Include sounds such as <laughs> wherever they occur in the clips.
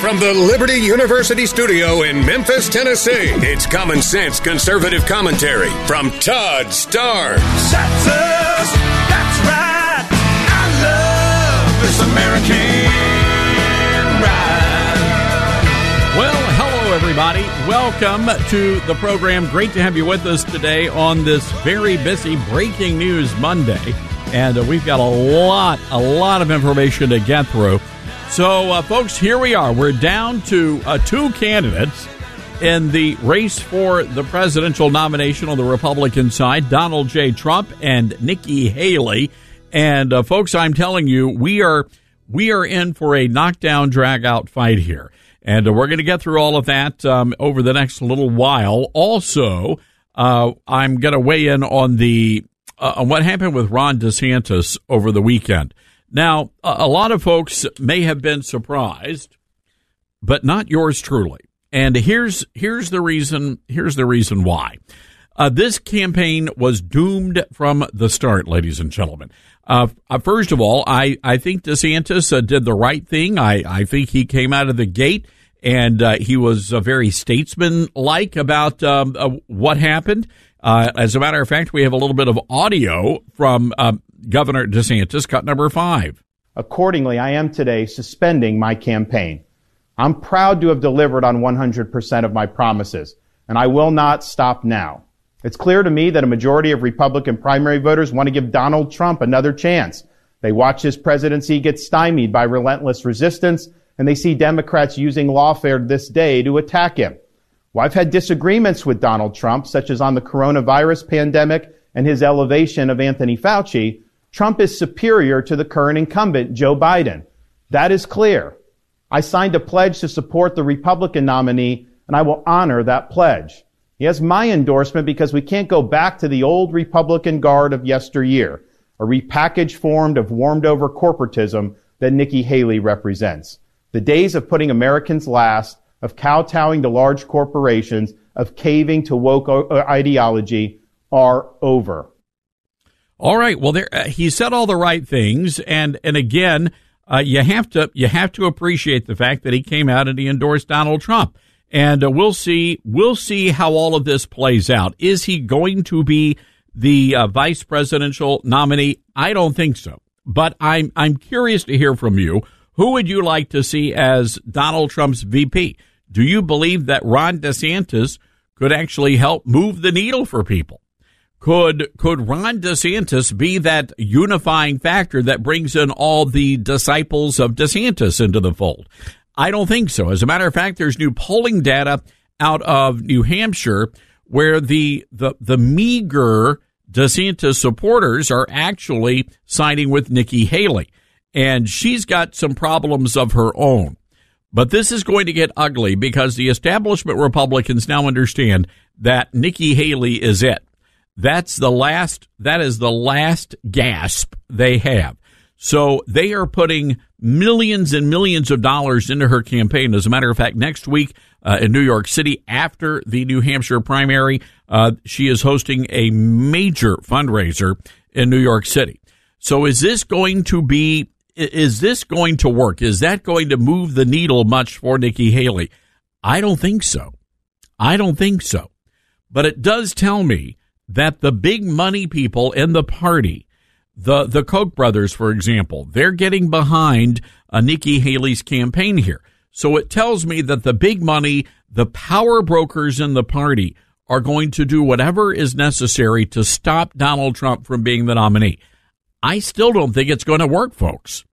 from the Liberty University studio in Memphis, Tennessee, it's common sense conservative commentary from Todd Starnes. That's That's right. I love this American ride. Well, hello, everybody. Welcome to the program. Great to have you with us today on this very busy breaking news Monday. And uh, we've got a lot, a lot of information to get through. So, uh, folks, here we are. We're down to uh, two candidates in the race for the presidential nomination on the Republican side Donald J. Trump and Nikki Haley. And, uh, folks, I'm telling you, we are. We are in for a knockdown, drag out fight here. And uh, we're going to get through all of that um, over the next little while. Also, uh, I'm going to weigh in on the uh, on what happened with Ron DeSantis over the weekend. Now, a lot of folks may have been surprised, but not yours truly. And here's here's the reason. Here's the reason why. Uh, this campaign was doomed from the start, ladies and gentlemen. Uh, uh, first of all, I, I think DeSantis uh, did the right thing. I, I think he came out of the gate and uh, he was very statesman-like about um, uh, what happened. as a matter of fact, we have a little bit of audio from um, Governor DeSantis, cut number five. Accordingly, I am today suspending my campaign. I'm proud to have delivered on 100% of my promises, and I will not stop now. It's clear to me that a majority of Republican primary voters want to give Donald Trump another chance. They watch his presidency get stymied by relentless resistance, and they see Democrats using lawfare this day to attack him. Well, I've had disagreements with Donald Trump, such as on the coronavirus pandemic and his elevation of Anthony Fauci, Trump is superior to the current incumbent, Joe Biden. That is clear. I signed a pledge to support the Republican nominee, and I will honor that pledge. He has my endorsement because we can't go back to the old Republican guard of yesteryear, a repackaged form of warmed over corporatism that Nikki Haley represents. The days of putting Americans last, of kowtowing to large corporations, of caving to woke uh, ideology are over. All right. Well, there uh, he said all the right things, and and again, uh, you have to you have to appreciate the fact that he came out and he endorsed Donald Trump, and uh, we'll see we'll see how all of this plays out. Is he going to be the uh, vice presidential nominee? I don't think so, but I'm I'm curious to hear from you. Who would you like to see as Donald Trump's VP? Do you believe that Ron DeSantis could actually help move the needle for people? Could could Ron DeSantis be that unifying factor that brings in all the disciples of DeSantis into the fold? I don't think so. As a matter of fact, there's new polling data out of New Hampshire where the the the meager DeSantis supporters are actually siding with Nikki Haley, and she's got some problems of her own. But this is going to get ugly because the establishment Republicans now understand that Nikki Haley is it. That's the last, that is the last gasp they have. So they are putting millions and millions of dollars into her campaign. As a matter of fact, next week uh, in New York City, after the New Hampshire primary, uh, she is hosting a major fundraiser in New York City. So is this going to be, is this going to work? Is that going to move the needle much for Nikki Haley? I don't think so. I don't think so. But it does tell me that the big money people in the party, the the Koch brothers, for example, they're getting behind uh, Nikki Haley's campaign here. So it tells me that the big money, the power brokers in the party, are going to do whatever is necessary to stop Donald Trump from being the nominee. I still don't think it's going to work, folks.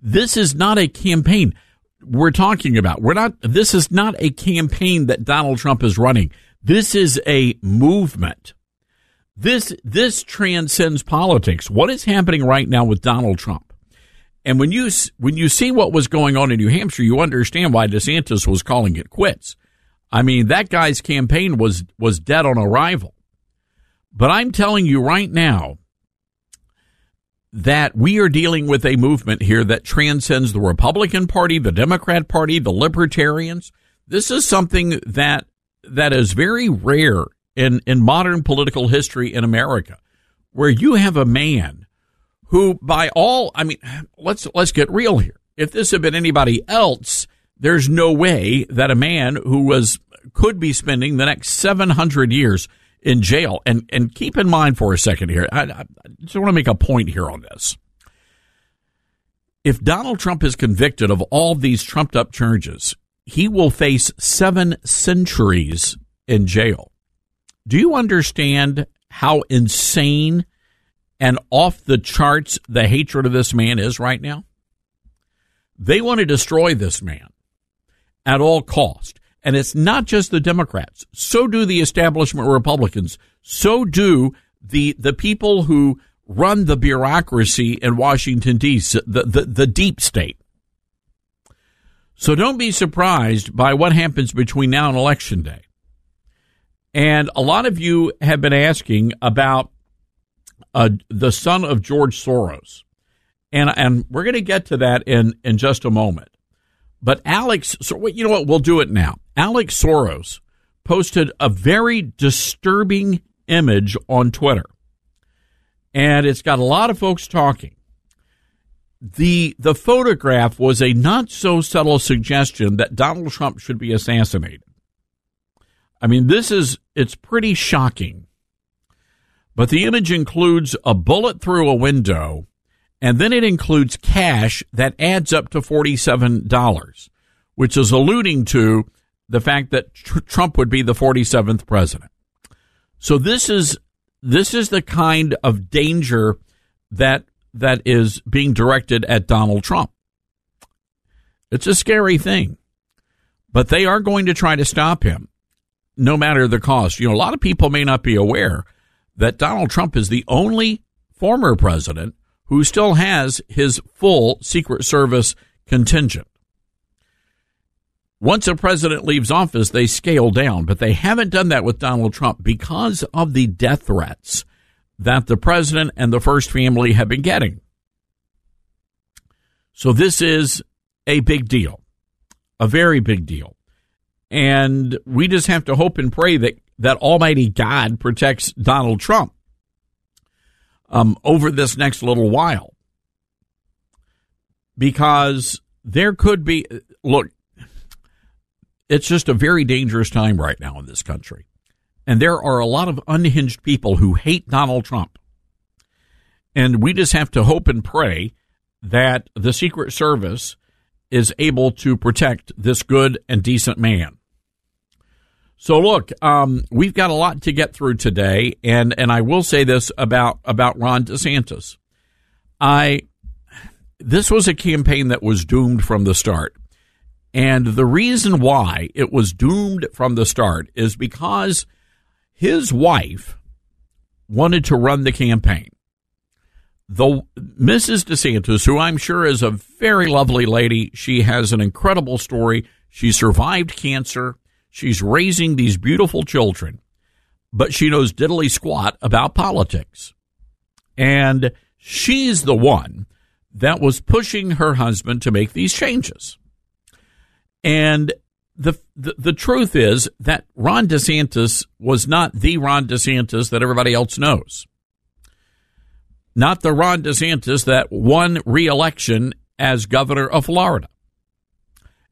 This is not a campaign we're talking about. We're not, this is not a campaign that Donald Trump is running. This is a movement. This, this transcends politics. What is happening right now with Donald Trump? And when you, when you see what was going on in New Hampshire, you understand why DeSantis was calling it quits. I mean, that guy's campaign was, was dead on arrival. But I'm telling you right now, that we are dealing with a movement here that transcends the Republican Party, the Democrat Party, the Libertarians. This is something that that is very rare in, in modern political history in America, where you have a man who, by all, I mean, let's let's get real here. If this had been anybody else, there's no way that a man who was could be spending the next 700 years in jail. And and keep in mind for a second here, I, I just want to make a point here on this. If Donald Trump is convicted of all these trumped up charges, he will face seven centuries in jail. Do you understand how insane and off the charts the hatred of this man is right now? They want to destroy this man at all cost. And it's not just the Democrats. So do the establishment Republicans. So do the, the people who run the bureaucracy in Washington, D.C., the, the, the deep state. So don't be surprised by what happens between now and election day. And a lot of you have been asking about uh, the son of George Soros. And, and we're going to get to that in, in just a moment. But Alex, so you know what? We'll do it now. Alex Soros posted a very disturbing image on Twitter, and it's got a lot of folks talking. the The photograph was a not so subtle suggestion that Donald Trump should be assassinated. I mean, this is it's pretty shocking. But the image includes a bullet through a window and then it includes cash that adds up to $47, which is alluding to the fact that tr- Trump would be the 47th president. So this is this is the kind of danger that that is being directed at Donald Trump. It's a scary thing. But they are going to try to stop him no matter the cost. You know, a lot of people may not be aware that Donald Trump is the only former president who still has his full Secret Service contingent. Once a president leaves office, they scale down, but they haven't done that with Donald Trump because of the death threats that the president and the first family have been getting. So this is a big deal, a very big deal. And we just have to hope and pray that, that Almighty God protects Donald Trump um, over this next little while. Because there could be look it's just a very dangerous time right now in this country. And there are a lot of unhinged people who hate Donald Trump. And we just have to hope and pray that the secret service is able to protect this good and decent man so look, um, we've got a lot to get through today, and and I will say this about about Ron DeSantis. I this was a campaign that was doomed from the start. And the reason why it was doomed from the start is because his wife wanted to run the campaign. The Mrs. DeSantis, who I'm sure is a very lovely lady, she has an incredible story. She survived cancer. She's raising these beautiful children, but she knows diddly squat about politics. And she's the one that was pushing her husband to make these changes. And the, the, the truth is that Ron DeSantis was not the Ron DeSantis that everybody else knows. Not the Ron DeSantis that won re-election as governor of Florida.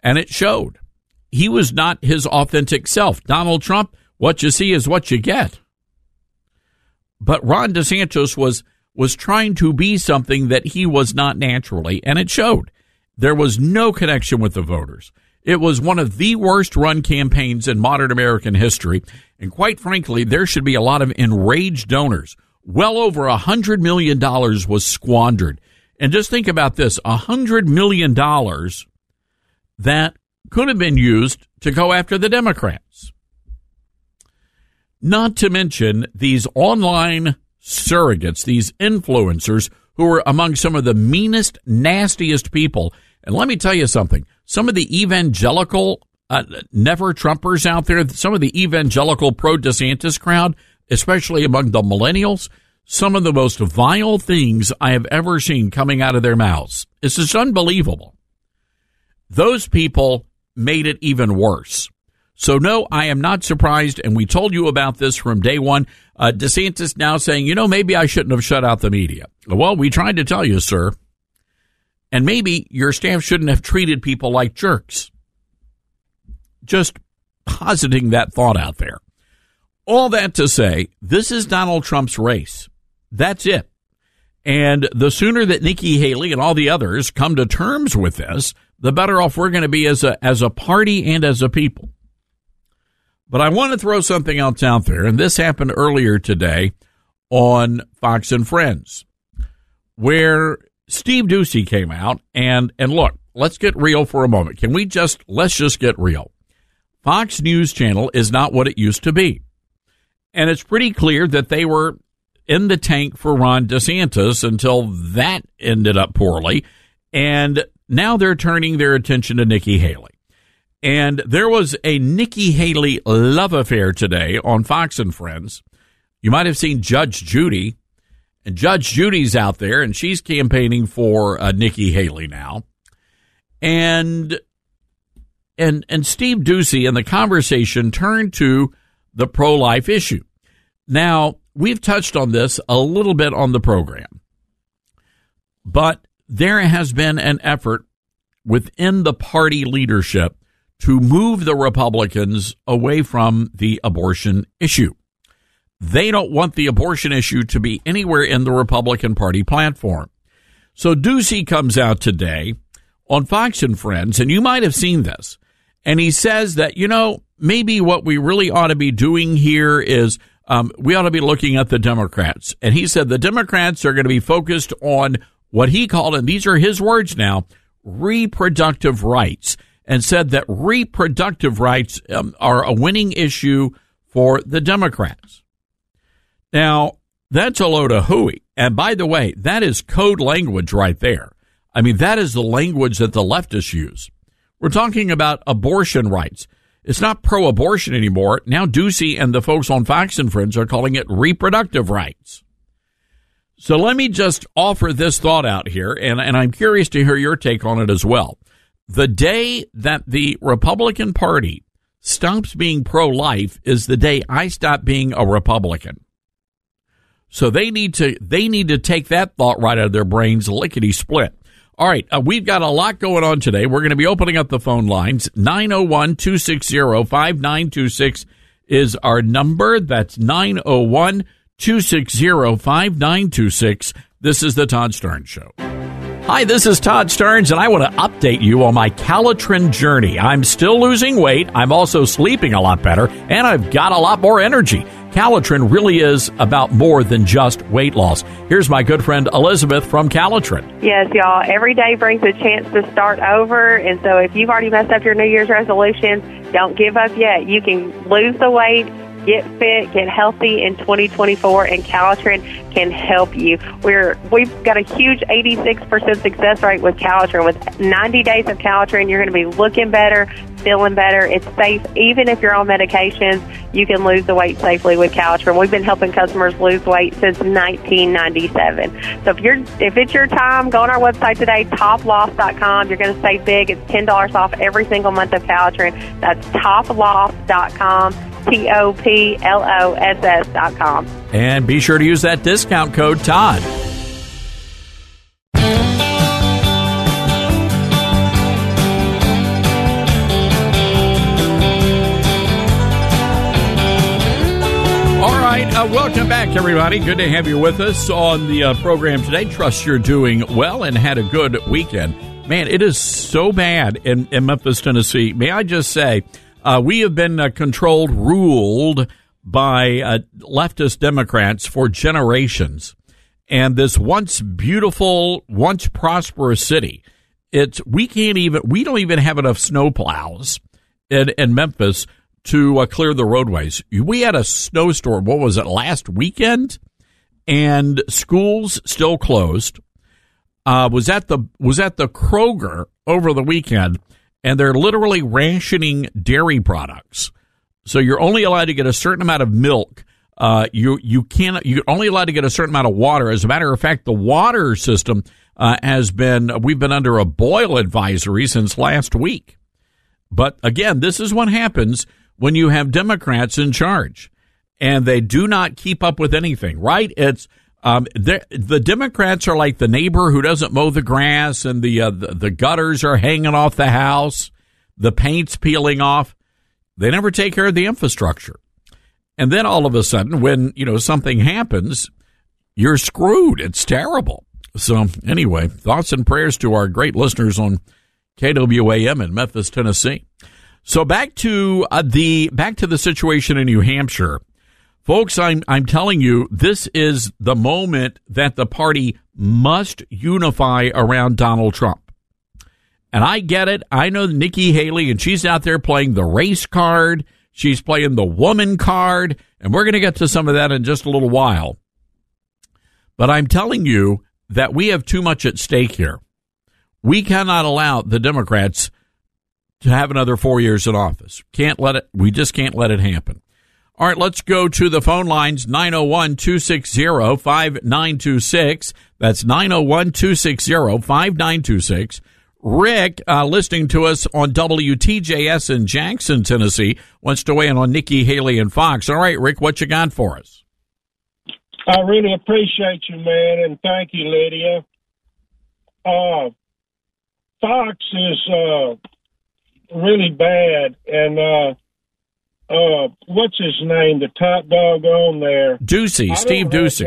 And it showed he was not his authentic self. Donald Trump, what you see is what you get. But Ron DeSantis was was trying to be something that he was not naturally, and it showed. There was no connection with the voters. It was one of the worst run campaigns in modern American history. And quite frankly, there should be a lot of enraged donors. Well over a hundred million dollars was squandered. And just think about this, a hundred million dollars that could have been used to go after the Democrats. Not to mention these online surrogates, these influencers who are among some of the meanest, nastiest people. And let me tell you something. Some of the evangelical uh, never Trumpers out there, some of the evangelical pro DeSantis crowd, especially among the millennials, some of the most vile things I have ever seen coming out of their mouths. This is unbelievable. Those people made it even worse. So, no, I am not surprised. And we told you about this from day one. Uh, DeSantis now saying, you know, maybe I shouldn't have shut out the media. Well, we tried to tell you, sir. And maybe your staff shouldn't have treated people like jerks. Just positing that thought out there. All that to say, this is Donald Trump's race. That's it. And the sooner that Nikki Haley and all the others come to terms with this, the better off we're going to be as a as a party and as a people. But I want to throw something else out there, and this happened earlier today on Fox and Friends, where Steve Doocy came out and and look, let's get real for a moment. Can we just let's just get real? Fox News Channel is not what it used to be. And it's pretty clear that they were in the tank for Ron DeSantis until that ended up poorly. And now they're turning their attention to Nikki Haley. And there was a Nikki Haley love affair today on Fox and Friends. You might have seen Judge Judy, and Judge Judy's out there, and she's campaigning for uh, Nikki Haley now. And and and Steve Doocy and the conversation turned to the pro life issue. Now we've touched on this a little bit on the program, but there has been an effort within the party leadership to move the Republicans away from the abortion issue. They don't want the abortion issue to be anywhere in the Republican Party platform. So Doocy comes out today on Fox and Friends, and you might have seen this. And he says that, you know, maybe what we really ought to be doing here is um, we ought to be looking at the Democrats. And he said the Democrats are going to be focused on what he called, and these are his words now, reproductive rights, and said that reproductive rights um, are a winning issue for the Democrats. Now, that's a load of hooey. And by the way, that is code language right there. I mean, that is the language that the leftists use. We're talking about abortion rights. It's not pro abortion anymore. Now, Doocy and the folks on Fox and Friends are calling it reproductive rights. So let me just offer this thought out here, and, and I'm curious to hear your take on it as well. The day that the Republican Party stops being pro life is the day I stop being a Republican. So they need to they need to take that thought right out of their brains, lickety split. All right, uh, we've got a lot going on today. We're going to be opening up the phone lines. 901 260 5926 is our number. That's 901 260 5926. This is the Todd Starnes Show. Hi, this is Todd Starnes, and I want to update you on my Calotrim journey. I'm still losing weight, I'm also sleeping a lot better, and I've got a lot more energy. Calotrim really is about more than just weight loss. Here's my good friend Elizabeth from Calotrim. Yes, y'all. Every day brings a chance to start over. And so if you've already messed up your New Year's resolutions, don't give up yet. You can lose the weight get fit, get healthy in 2024, and Calotrim can help you. We're we've got a huge 86% success rate with Calotrim. With 90 days of Calotrim, you're going to be looking better, feeling better. It's safe, even if you're on medications. You can lose the weight safely with Calotrim. We've been helping customers lose weight since 1997. So if you're if it's your time, go on our website today, toploss.com. You're going to save big. It's ten dollars off every single month of Calotrim. That's toploss.com. T O P L O S S dot com. And be sure to use that discount code Todd. All right, uh, welcome back, everybody. Good to have you with us on the uh, program today. Trust you're doing well and had a good weekend. Man, it is so bad in, in Memphis, Tennessee. May I just say, uh, we have been uh, controlled, ruled by uh, leftist Democrats for generations. And this once beautiful, once prosperous city, it's we can't even we don't even have enough snowplows in, in Memphis to uh, clear the roadways. We had a snowstorm. What was it last weekend? And schools still closed uh, was at the was at the Kroger over the weekend, and they're literally rationing dairy products. So you're only allowed to get a certain amount of milk. Uh, you you can't you're only allowed to get a certain amount of water. As a matter of fact, the water system uh, has been we've been under a boil advisory since last week. But again, this is what happens when you have Democrats in charge, and they do not keep up with anything. Right? It's um, the Democrats are like the neighbor who doesn't mow the grass, and the, uh, the the gutters are hanging off the house, the paint's peeling off. They never take care of the infrastructure, and then all of a sudden, when you know something happens, you're screwed. It's terrible. So anyway, thoughts and prayers to our great listeners on KWAM in Memphis, Tennessee. So back to uh, the back to the situation in New Hampshire. Folks, I'm, I'm telling you, this is the moment that the party must unify around Donald Trump. And I get it. I know Nikki Haley, and she's out there playing the race card. She's playing the woman card. And we're going to get to some of that in just a little while. But I'm telling you that we have too much at stake here. We cannot allow the Democrats to have another four years in office. Can't let it, we just can't let it happen. All right, let's go to the phone lines 901 260 5926. That's 901 260 5926. Rick, uh, listening to us on WTJS in Jackson, Tennessee, wants to weigh in on Nikki Haley and Fox. All right, Rick, what you got for us? I really appreciate you, man, and thank you, Lydia. Uh, Fox is uh, really bad, and uh, what's his name? The top dog on there. Doocy, Steve Doocy.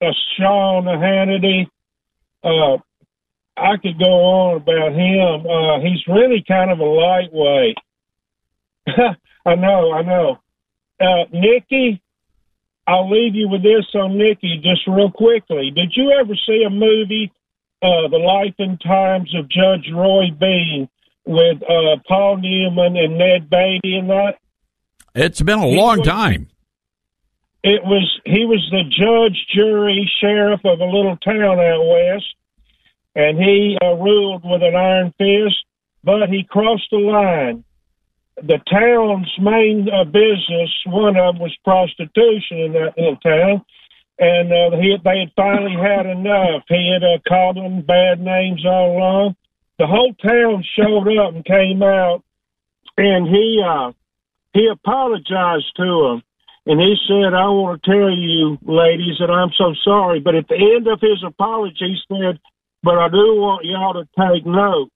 Uh, Sean Hannity. Uh, I could go on about him. Uh, he's really kind of a lightweight. <laughs> I know, I know. Uh, Nikki, I'll leave you with this on Nikki just real quickly. Did you ever see a movie, uh, The Life and Times of Judge Roy Bean? With uh, Paul Newman and Ned Beatty and that? It's been a long was, time. It was he was the judge, jury, sheriff of a little town out west, and he uh, ruled with an iron fist. But he crossed the line. The town's main uh, business, one of them was prostitution in that little town, and uh, he, they had finally had enough. He had uh, called them bad names all along the whole town showed up and came out, and he uh, he apologized to them, and he said, "I want to tell you, ladies, that I'm so sorry." But at the end of his apology, he said, "But I do want y'all to take note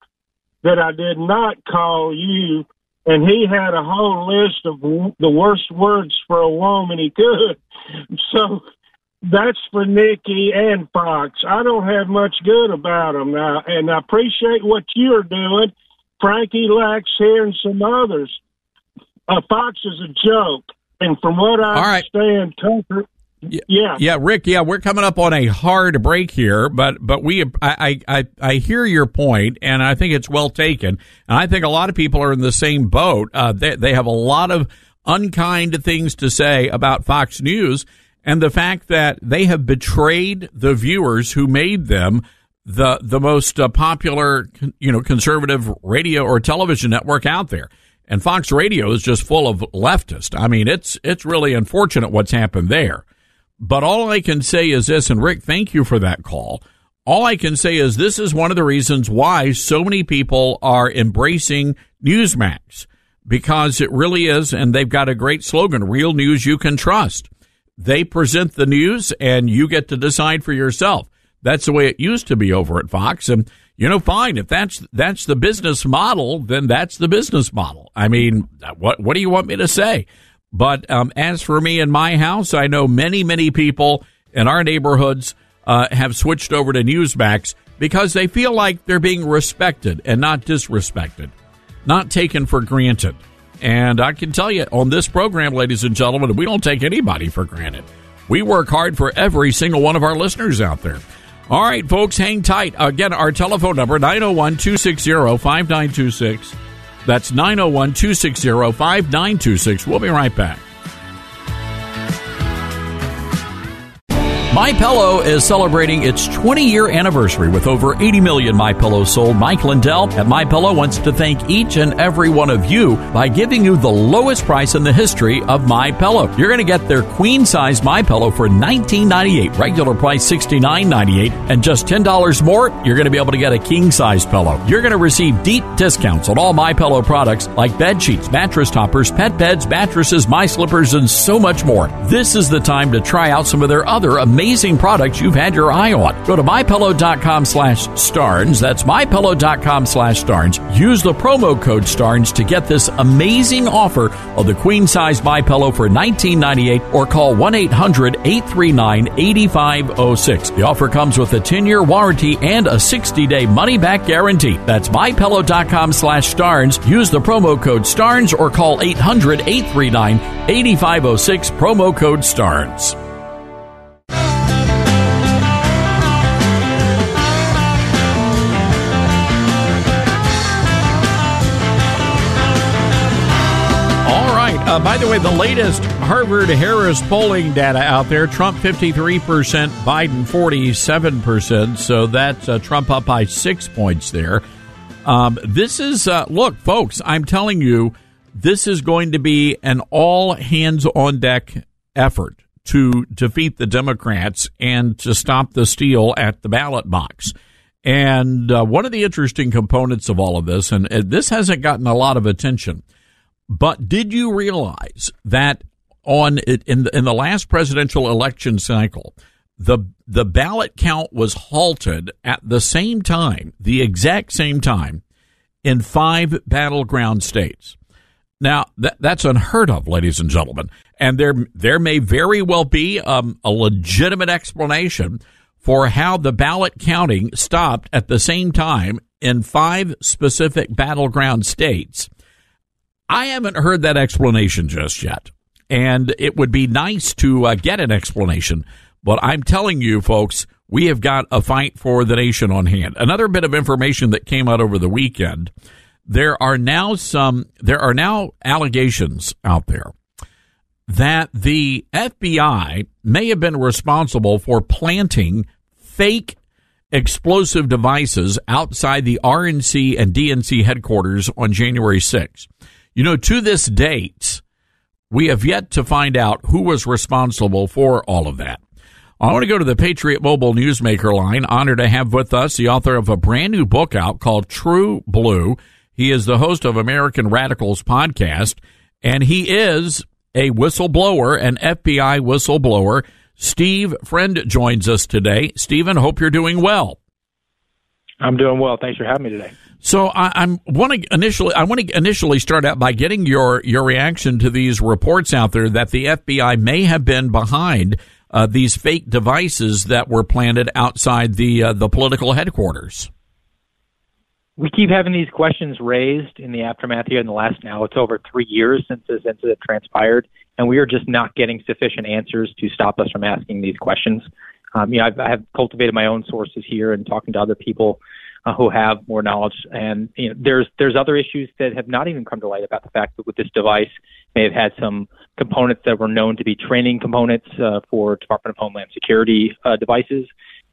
that I did not call you." And he had a whole list of the worst words for a woman he could. <laughs> So that's for Nikki and Fox. I don't have much good about them now, and I appreciate what you're doing. Frankie Lax here and some others. Uh, Fox is a joke, and from what I All right. understand, Tucker. Yeah, yeah, Rick. Yeah, we're coming up on a hard break here, but but we I I I hear your point, and I think it's well taken. And I think a lot of people are in the same boat. Uh, they they have a lot of unkind things to say about Fox News, and the fact that they have betrayed the viewers who made them the the most uh, popular you know conservative radio or television network out there. And Fox Radio is just full of leftists. I mean, it's it's really unfortunate what's happened there. But all I can say is this, and Rick, thank you for that call. All I can say is this is one of the reasons why so many people are embracing Newsmax because it really is, and they've got a great slogan: "Real news you can trust." They present the news and you get to decide for yourself. That's the way it used to be over at Fox. And, you know, fine. If that's, that's the business model, then that's the business model. I mean, what, what do you want me to say? But, um, as for me in my house, I know many, many people in our neighborhoods, uh, have switched over to Newsmax because they feel like they're being respected and not disrespected, not taken for granted. And I can tell you on this program, ladies and gentlemen, we don't take anybody for granted. We work hard for every single one of our listeners out there. All right, folks, hang tight. Again, our telephone number 901 260 5926. That's 901 260 5926. We'll be right back. My Pillow is celebrating its 20 year anniversary with over 80 million My Pillows sold. Mike Lindell at My Pillow wants to thank each and every one of you by giving you the lowest price in the history of My Pillow. You're going to get their queen size My Pillow for $19.98, regular price $69.98, and just $10 more, you're going to be able to get a king size pillow. You're going to receive deep discounts on all My Pillow products like bed sheets, mattress toppers, pet beds, mattresses, my slippers, and so much more. This is the time to try out some of their other amazing amazing products you've had your eye on. Go to mypillow.com slash starnes. That's mypillow.com slash starnes. Use the promo code starnes to get this amazing offer of the queen size My Pillow for $19.98 or call 1-800-839-8506. The offer comes with a 10-year warranty and a 60-day money-back guarantee. That's mypillow.com slash starnes. Use the promo code starnes or call 800-839-8506 promo code starnes. Uh, by the way, the latest Harvard Harris polling data out there Trump 53%, Biden 47%. So that's uh, Trump up by six points there. Um, this is, uh, look, folks, I'm telling you, this is going to be an all hands on deck effort to defeat the Democrats and to stop the steal at the ballot box. And uh, one of the interesting components of all of this, and this hasn't gotten a lot of attention but did you realize that on in the, in the last presidential election cycle, the the ballot count was halted at the same time, the exact same time, in five battleground states. Now that that's unheard of, ladies and gentlemen, and there there may very well be um, a legitimate explanation for how the ballot counting stopped at the same time in five specific battleground states I haven't heard that explanation just yet. And it would be nice to uh, get an explanation. But I'm telling you, folks, we have got a fight for the nation on hand. Another bit of information that came out over the weekend. There are now some, there are now allegations out there that the FBI may have been responsible for planting fake explosive devices outside the RNC and DNC headquarters on January 6th. You know, to this date, we have yet to find out who was responsible for all of that. I want to go to the Patriot Mobile Newsmaker line. Honored to have with us the author of a brand new book out called True Blue. He is the host of American Radicals podcast, and he is a whistleblower, an FBI whistleblower. Steve Friend joins us today. Stephen, hope you're doing well. I'm doing well. Thanks for having me today. So I, am want to initially I want to initially start out by getting your your reaction to these reports out there that the FBI may have been behind uh, these fake devices that were planted outside the uh, the political headquarters. We keep having these questions raised in the aftermath here in the last now it's over three years since this incident transpired, and we are just not getting sufficient answers to stop us from asking these questions. Um, you know, I've, I've cultivated my own sources here and talking to other people uh, who have more knowledge. And you know, there's there's other issues that have not even come to light about the fact that with this device may have had some components that were known to be training components uh, for Department of Homeland Security uh, devices.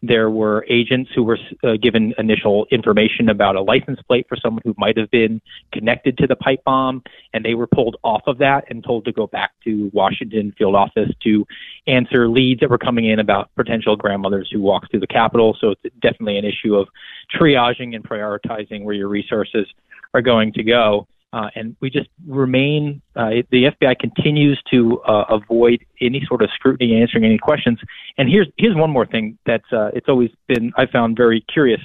There were agents who were uh, given initial information about a license plate for someone who might have been connected to the pipe bomb, and they were pulled off of that and told to go back to Washington field office to answer leads that were coming in about potential grandmothers who walked through the Capitol. So it's definitely an issue of triaging and prioritizing where your resources are going to go. Uh, and we just remain, uh, the FBI continues to uh, avoid any sort of scrutiny answering any questions. And here's, here's one more thing that's, uh, it's always been, I found very curious.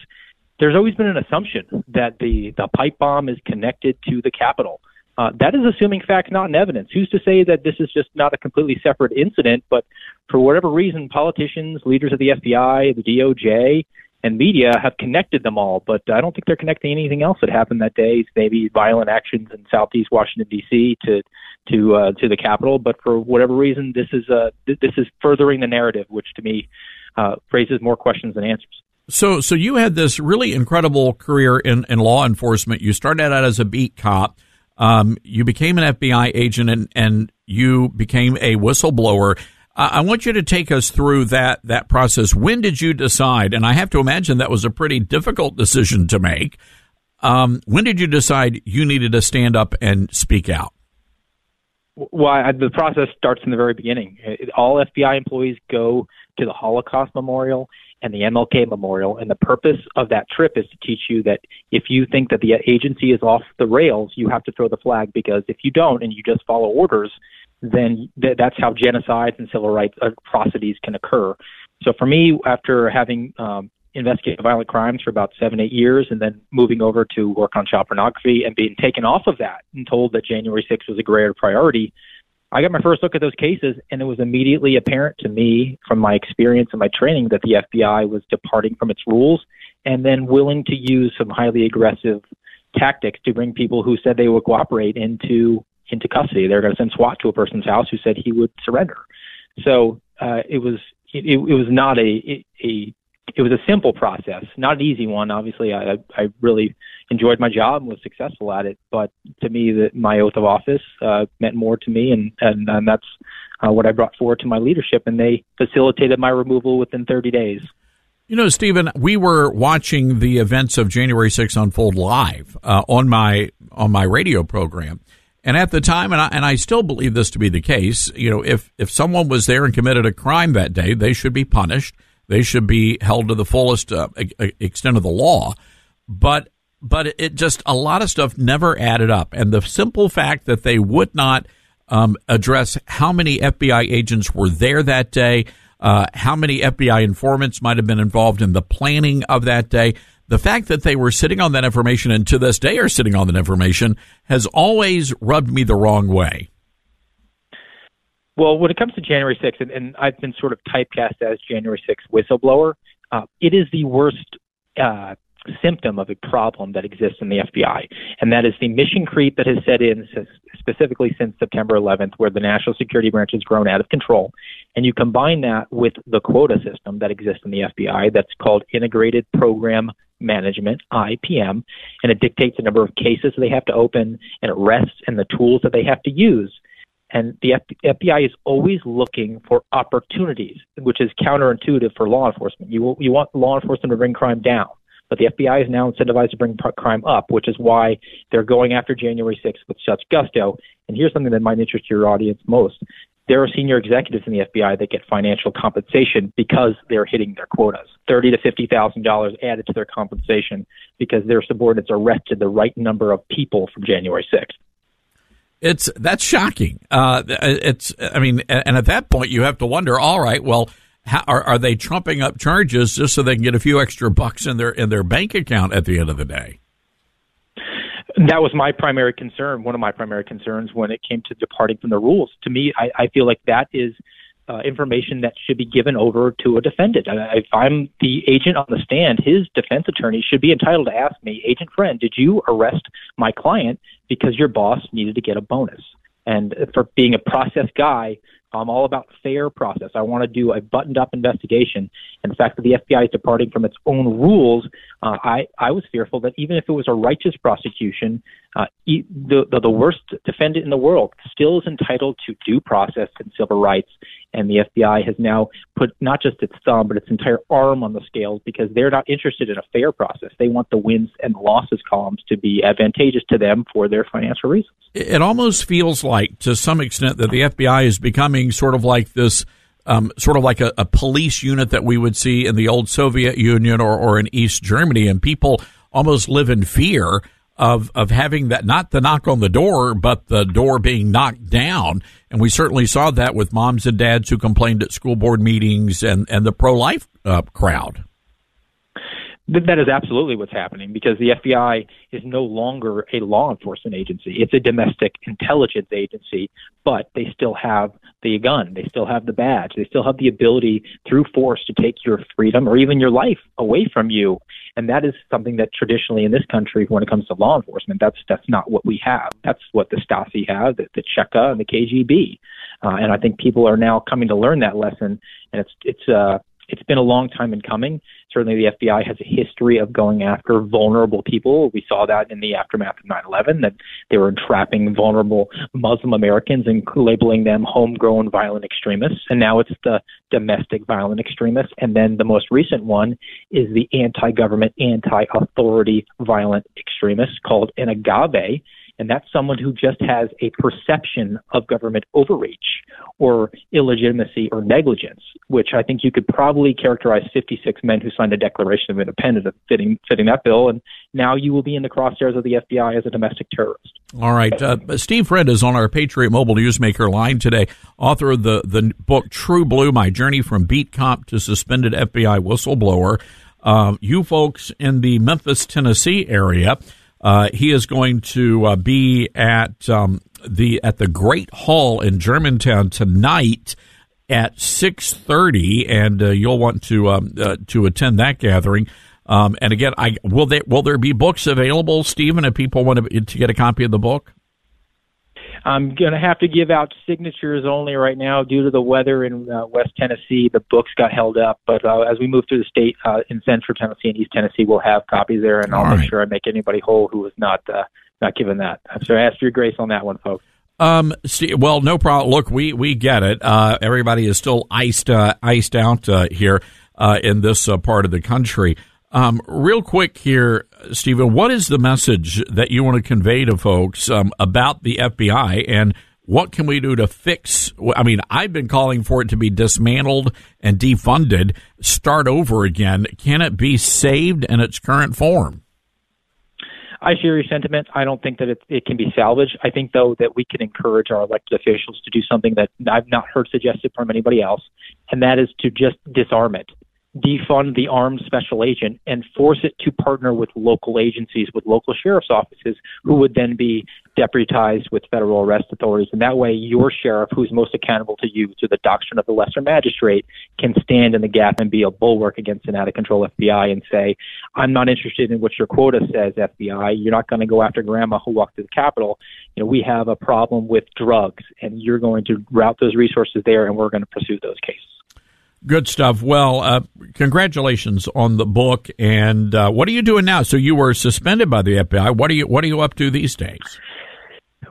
There's always been an assumption that the, the pipe bomb is connected to the Capitol. Uh, that is assuming facts, not in evidence. Who's to say that this is just not a completely separate incident, but for whatever reason, politicians, leaders of the FBI, the DOJ, and media have connected them all, but I don't think they're connecting anything else that happened that day. Maybe violent actions in Southeast Washington D.C. to to uh, to the Capitol, but for whatever reason, this is uh, th- this is furthering the narrative, which to me uh, raises more questions than answers. So, so you had this really incredible career in, in law enforcement. You started out as a beat cop. Um, you became an FBI agent and, and you became a whistleblower. I want you to take us through that that process. When did you decide? And I have to imagine that was a pretty difficult decision to make. Um, when did you decide you needed to stand up and speak out? Well, I, the process starts in the very beginning. All FBI employees go to the Holocaust Memorial and the MLK Memorial, and the purpose of that trip is to teach you that if you think that the agency is off the rails, you have to throw the flag because if you don't and you just follow orders, then th- that's how genocides and civil rights atrocities can occur. So for me, after having um, investigated violent crimes for about seven, eight years, and then moving over to work on child pornography and being taken off of that and told that January 6th was a greater priority, I got my first look at those cases, and it was immediately apparent to me from my experience and my training that the FBI was departing from its rules and then willing to use some highly aggressive tactics to bring people who said they would cooperate into into custody. They're going to send SWAT to a person's house who said he would surrender. So uh, it was it, it was not a, a it was a simple process, not an easy one. Obviously, I I really enjoyed my job and was successful at it. But to me, that my oath of office uh, meant more to me, and and, and that's uh, what I brought forward to my leadership, and they facilitated my removal within 30 days. You know, Stephen, we were watching the events of January 6th unfold live uh, on my on my radio program, and at the time, and I, and I still believe this to be the case, you know, if, if someone was there and committed a crime that day, they should be punished. They should be held to the fullest uh, extent of the law. But but it just a lot of stuff never added up, and the simple fact that they would not um, address how many FBI agents were there that day, uh, how many FBI informants might have been involved in the planning of that day the fact that they were sitting on that information and to this day are sitting on that information has always rubbed me the wrong way. Well, when it comes to January 6th, and, and I've been sort of typecast as January 6th whistleblower, uh, it is the worst uh, symptom of a problem that exists in the FBI, and that is the mission creep that has set in specifically since September 11th, where the national security branch has grown out of control. And you combine that with the quota system that exists in the FBI that's called Integrated Program Management, IPM, and it dictates the number of cases they have to open and arrests and the tools that they have to use. And the FBI is always looking for opportunities, which is counterintuitive for law enforcement. You, you want law enforcement to bring crime down. But the FBI is now incentivized to bring crime up, which is why they're going after January 6th with such gusto. And here's something that might interest your audience most. There are senior executives in the FBI that get financial compensation because they're hitting their quotas. Thirty to fifty thousand dollars added to their compensation because their subordinates arrested the right number of people from January 6th. It's that's shocking. Uh, it's I mean, and at that point you have to wonder. All right, well, how, are, are they trumping up charges just so they can get a few extra bucks in their in their bank account at the end of the day? That was my primary concern. One of my primary concerns when it came to departing from the rules. To me, I, I feel like that is uh, information that should be given over to a defendant. If I'm the agent on the stand, his defense attorney should be entitled to ask me, Agent Friend, did you arrest my client because your boss needed to get a bonus? And for being a process guy, I'm all about fair process. I want to do a buttoned up investigation. And the fact that the FBI is departing from its own rules, uh, I, I was fearful that even if it was a righteous prosecution, uh, the, the, the worst defendant in the world still is entitled to due process and civil rights. And the FBI has now put not just its thumb, but its entire arm on the scales because they're not interested in a fair process. They want the wins and losses columns to be advantageous to them for their financial reasons. It almost feels like, to some extent, that the FBI is becoming sort of like this. Um, sort of like a, a, police unit that we would see in the old Soviet Union or, or in East Germany, and people almost live in fear of of having that not the knock on the door, but the door being knocked down. And we certainly saw that with moms and dads who complained at school board meetings and and the pro life uh, crowd. That is absolutely what's happening because the FBI is no longer a law enforcement agency. It's a domestic intelligence agency, but they still have the gun. They still have the badge. They still have the ability through force to take your freedom or even your life away from you. And that is something that traditionally in this country, when it comes to law enforcement, that's that's not what we have. That's what the Stasi have, the, the Cheka and the KGB. Uh, and I think people are now coming to learn that lesson. And it's it's uh, it's been a long time in coming. Certainly, the FBI has a history of going after vulnerable people. We saw that in the aftermath of 9/11, that they were entrapping vulnerable Muslim Americans and labeling them homegrown violent extremists. And now it's the domestic violent extremists. And then the most recent one is the anti-government, anti-authority violent extremists called an agave and that's someone who just has a perception of government overreach or illegitimacy or negligence, which I think you could probably characterize 56 men who signed a Declaration of Independence fitting, fitting that bill. And now you will be in the crosshairs of the FBI as a domestic terrorist. All right. Uh, Steve Friend is on our Patriot Mobile Newsmaker line today, author of the, the book True Blue My Journey from Beat Cop to Suspended FBI Whistleblower. Uh, you folks in the Memphis, Tennessee area, uh, he is going to uh, be at um, the at the Great Hall in Germantown tonight at six thirty, and uh, you'll want to um, uh, to attend that gathering. Um, and again, I will there will there be books available, Stephen, if people want to, to get a copy of the book. I'm going to have to give out signatures only right now due to the weather in uh, West Tennessee. The books got held up, but uh, as we move through the state uh, in Central Tennessee and East Tennessee, we'll have copies there, and I'll All make sure I make anybody whole who was not uh, not given that. So I ask for your grace on that one, folks. Um, well, no problem. Look, we we get it. Uh, everybody is still iced uh, iced out uh, here uh, in this uh, part of the country. Um, real quick here, Stephen, what is the message that you want to convey to folks um, about the FBI and what can we do to fix? I mean, I've been calling for it to be dismantled and defunded, start over again. Can it be saved in its current form? I share your sentiment. I don't think that it, it can be salvaged. I think, though, that we can encourage our elected officials to do something that I've not heard suggested from anybody else, and that is to just disarm it, defund the armed special agent, and force it to partner with local agencies, with local sheriff's offices, who would then be deputized with federal arrest authorities. And that way, your sheriff, who's most accountable to you through the doctrine of the lesser magistrate, can stand in the gap and be a bulwark against an out of control FBI and say, I'm not interested in what your quota says, FBI. You're not going to go after grandma who walked to the Capitol. You know, we have a problem with drugs, and you're going to route those resources there, and we're going to pursue those cases. Good stuff. Well, uh, congratulations on the book. And uh, what are you doing now? So you were suspended by the FBI. What are you What are you up to these days?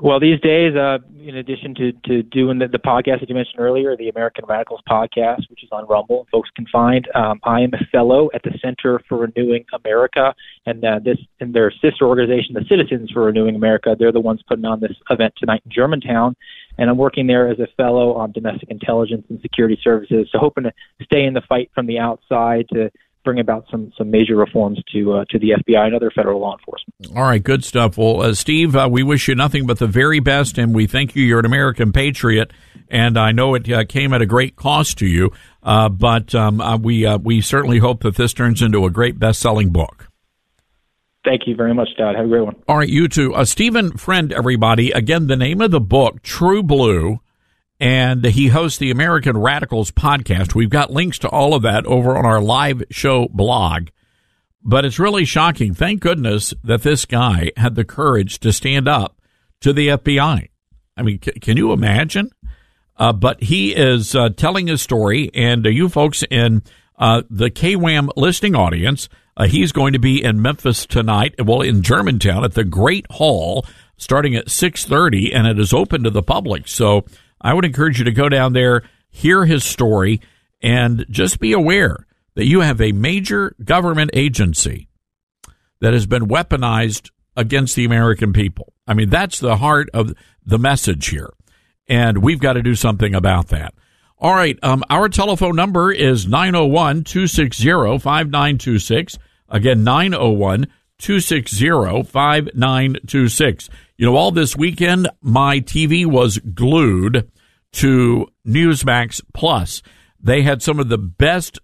Well, these days, uh, in addition to, to doing the, the podcast that you mentioned earlier, the American Radicals podcast, which is on Rumble, folks can find. Um, I am a fellow at the Center for Renewing America, and uh, this and their sister organization, the Citizens for Renewing America. They're the ones putting on this event tonight in Germantown, and I'm working there as a fellow on domestic intelligence and security services. So, hoping to stay in the fight from the outside to bring about some some major reforms to uh, to the FBI and other federal law enforcement. All right, good stuff. Well, uh, Steve, uh, we wish you nothing but the very best, and we thank you. You're an American patriot, and I know it uh, came at a great cost to you, uh, but um, uh, we we certainly hope that this turns into a great best-selling book. Thank you very much, Todd. Have a great one. All right, you too. Uh, Stephen Friend, everybody. Again, the name of the book, True Blue, and he hosts the American Radicals podcast. We've got links to all of that over on our live show blog. But it's really shocking. Thank goodness that this guy had the courage to stand up to the FBI. I mean, c- can you imagine? Uh, but he is uh, telling his story, and uh, you folks in uh, the KWAM listening audience, uh, he's going to be in Memphis tonight. Well, in Germantown at the Great Hall, starting at six thirty, and it is open to the public. So I would encourage you to go down there, hear his story, and just be aware that you have a major government agency that has been weaponized against the American people. I mean, that's the heart of the message here. And we've got to do something about that. All right. Um, our telephone number is 901 260 5926. Again, 901 260 5926. You know, all this weekend, my TV was glued to Newsmax Plus. They had some of the best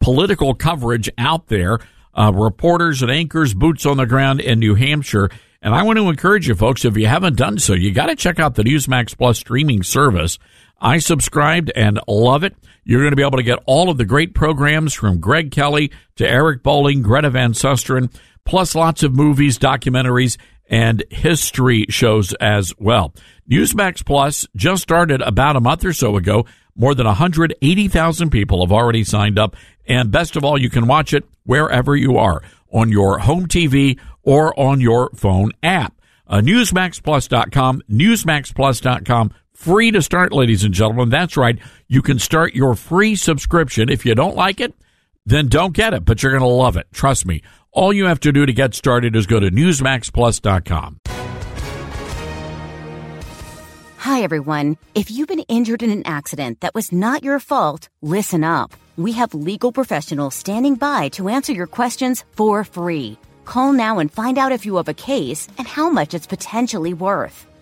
political coverage out there uh, reporters and anchors, boots on the ground in New Hampshire. And I want to encourage you folks, if you haven't done so, you got to check out the Newsmax Plus streaming service. I subscribed and love it. You're going to be able to get all of the great programs from Greg Kelly to Eric Bolling, Greta Van Susteren, plus lots of movies, documentaries, and history shows as well. Newsmax Plus just started about a month or so ago. More than 180,000 people have already signed up. And best of all, you can watch it wherever you are on your home TV or on your phone app. Uh, NewsmaxPlus.com, NewsmaxPlus.com, free to start, ladies and gentlemen. That's right. You can start your free subscription. If you don't like it, then don't get it, but you're going to love it. Trust me. All you have to do to get started is go to NewsmaxPlus.com. Hi, everyone. If you've been injured in an accident that was not your fault, listen up. We have legal professionals standing by to answer your questions for free. Call now and find out if you have a case and how much it's potentially worth.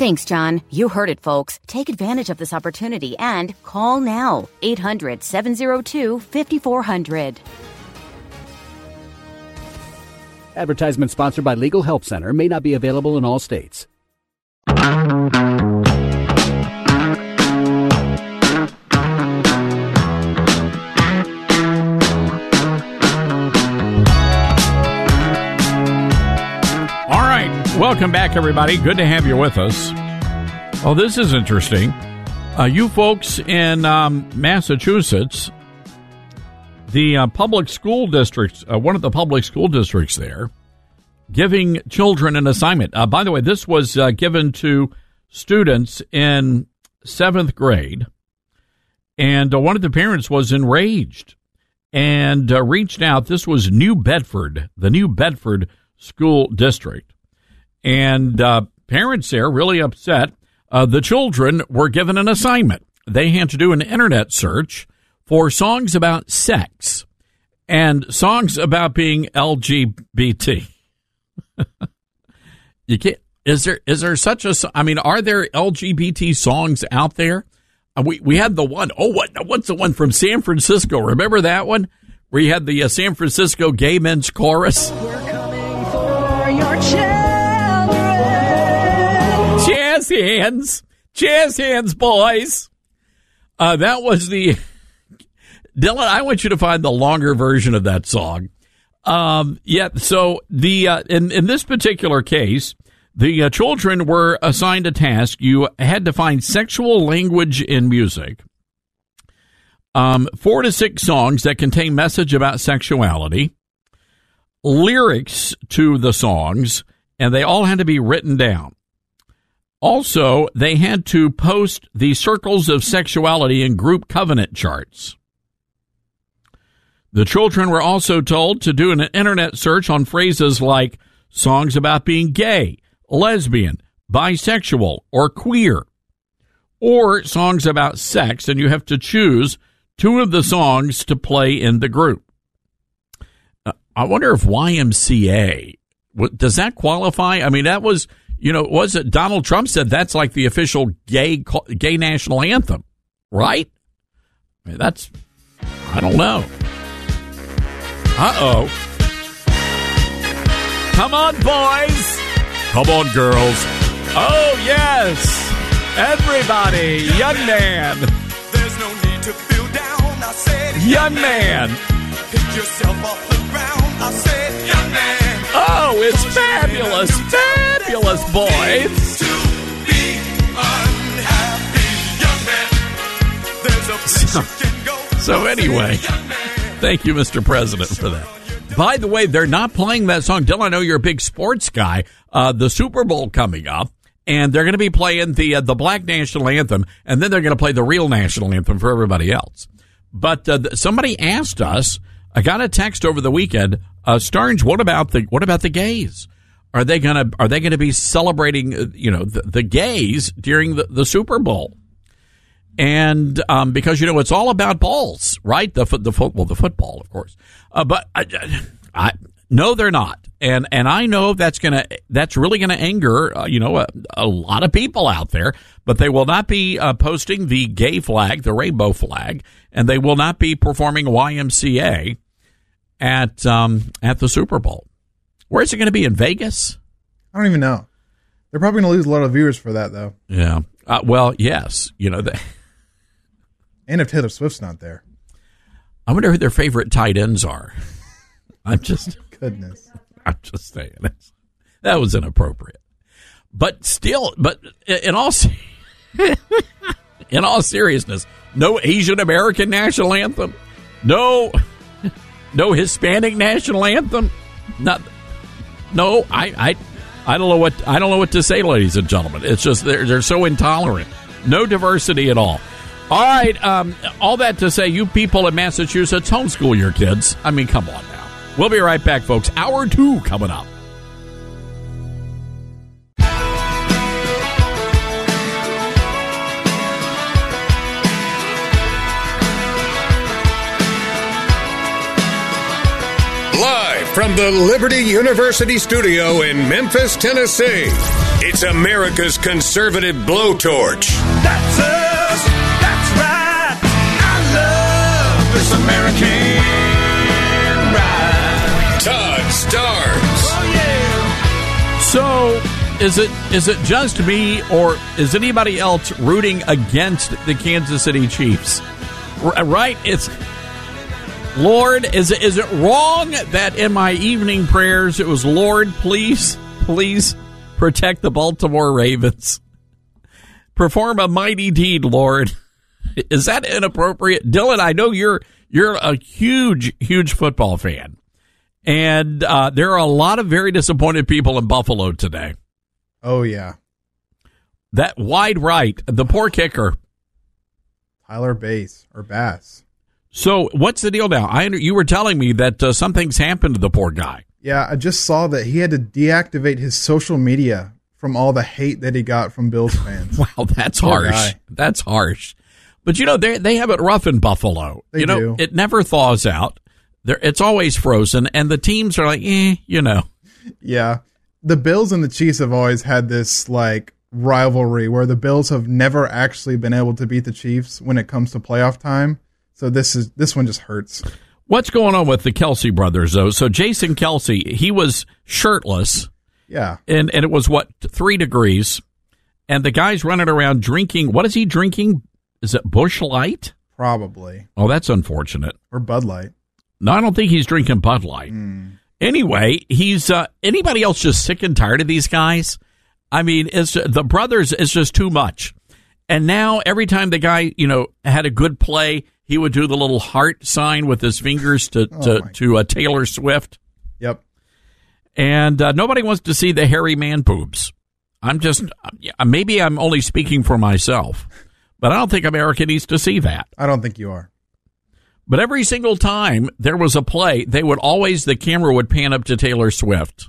Thanks, John. You heard it, folks. Take advantage of this opportunity and call now. 800 702 5400. Advertisement sponsored by Legal Help Center may not be available in all states. Welcome back, everybody. Good to have you with us. Oh, this is interesting. Uh, you folks in um, Massachusetts, the uh, public school districts, uh, one of the public school districts there, giving children an assignment. Uh, by the way, this was uh, given to students in seventh grade, and uh, one of the parents was enraged and reached out. This was New Bedford, the New Bedford School District, and uh, parents there really upset. Uh, the children were given an assignment. They had to do an internet search for songs about sex and songs about being LGBT. <laughs> you can't. Is there is there such a? I mean, are there LGBT songs out there? Uh, we we had the one. Oh, what what's the one from San Francisco? Remember that one where you had the uh, San Francisco Gay Men's Chorus? Jazz hands, jazz hands, boys. Uh, that was the Dylan. I want you to find the longer version of that song. Um, yeah. So the uh, in in this particular case, the uh, children were assigned a task. You had to find sexual language in music. Um, four to six songs that contain message about sexuality, lyrics to the songs, and they all had to be written down. Also, they had to post the circles of sexuality in group covenant charts. The children were also told to do an internet search on phrases like songs about being gay, lesbian, bisexual, or queer, or songs about sex, and you have to choose two of the songs to play in the group. Uh, I wonder if YMCA does that qualify? I mean, that was you know was it Donald Trump said that's like the official gay gay national anthem, right? I mean, that's I don't know. Uh oh. Come on, boys. Come on, girls. Oh, yes. Everybody. Young man. There's no need to feel down. I said, Young man. Pick yourself off the ground. I said, young man. Oh, it's fabulous. Fabulous, boys. To be unhappy, young man. There's a place you can go. So, anyway, thank you, Mr. President, for that. By the way, they're not playing that song. Dylan, I know you're a big sports guy. Uh, the Super Bowl coming up, and they're going to be playing the uh, the Black National Anthem, and then they're going to play the real national anthem for everybody else. But uh, somebody asked us. I got a text over the weekend. Uh, Starnes, what about the what about the gays? are they to are they to be celebrating uh, you know the, the gays during the, the Super Bowl? And um, because you know it's all about balls, right? The the football, the football, of course. Uh, but I, I, no, they're not. And and I know that's gonna that's really gonna anger uh, you know a, a, lot of people out there. But they will not be uh, posting the gay flag, the rainbow flag, and they will not be performing YMCA at um, at the Super Bowl. Where is it going to be in Vegas? I don't even know. They're probably going to lose a lot of viewers for that, though. Yeah. Uh, well, yes. You know, they, <laughs> and if Taylor Swift's not there, I wonder who their favorite tight ends are. <laughs> I'm just goodness. <laughs> I'm just saying <laughs> that was inappropriate, but still, but in all <laughs> in all seriousness, no Asian American national anthem, no no Hispanic national anthem, not no. I I I don't know what I don't know what to say, ladies and gentlemen. It's just they're they're so intolerant. No diversity at all. All right, um, all that to say, you people in Massachusetts, homeschool your kids. I mean, come on now. We'll be right back, folks. Hour two coming up. Live from the Liberty University studio in Memphis, Tennessee, it's America's conservative blowtorch. That's us. That's right. I love this American is it is it just me, or is anybody else rooting against the Kansas City Chiefs? Right? It's Lord. Is it is it wrong that in my evening prayers it was Lord, please, please protect the Baltimore Ravens. Perform a mighty deed, Lord. Is that inappropriate, Dylan? I know you're you're a huge huge football fan. And uh, there are a lot of very disappointed people in Buffalo today. Oh yeah, That wide right, the poor kicker. Tyler Bass or Bass. So what's the deal now? I under, you were telling me that uh, something's happened to the poor guy. Yeah, I just saw that he had to deactivate his social media from all the hate that he got from Bills <laughs> fans. Wow, that's Poor harsh. guy. That's harsh. But you know they they have it rough in Buffalo. They you know do. it never thaws out. There, it's always frozen, and the teams are like, eh, you know. Yeah. The Bills and the Chiefs have always had this like rivalry where the Bills have never actually been able to beat the Chiefs when it comes to playoff time. So this is this one just hurts. What's going on with the Kelce brothers though? So Jason Kelce, he was shirtless. Yeah. and and it was what three degrees, and the guy's running around drinking. What is he drinking? Is it Busch Light? Probably. Oh, that's unfortunate. Or Bud Light. No, I don't think he's drinking Bud Light. Hmm. Anyway, he's uh, anybody else just sick and tired of these guys? I mean, it's the brothers is just too much. And now every time the guy, you know, had a good play, he would do the little heart sign with his fingers to to, to uh, Taylor Swift. Yep. and uh, nobody wants to see the hairy man boobs. I'm just uh, maybe I'm only speaking for myself, but I don't think America needs to see that. I don't think you are. But every single time there was a play, they would always the camera would pan up to Taylor Swift.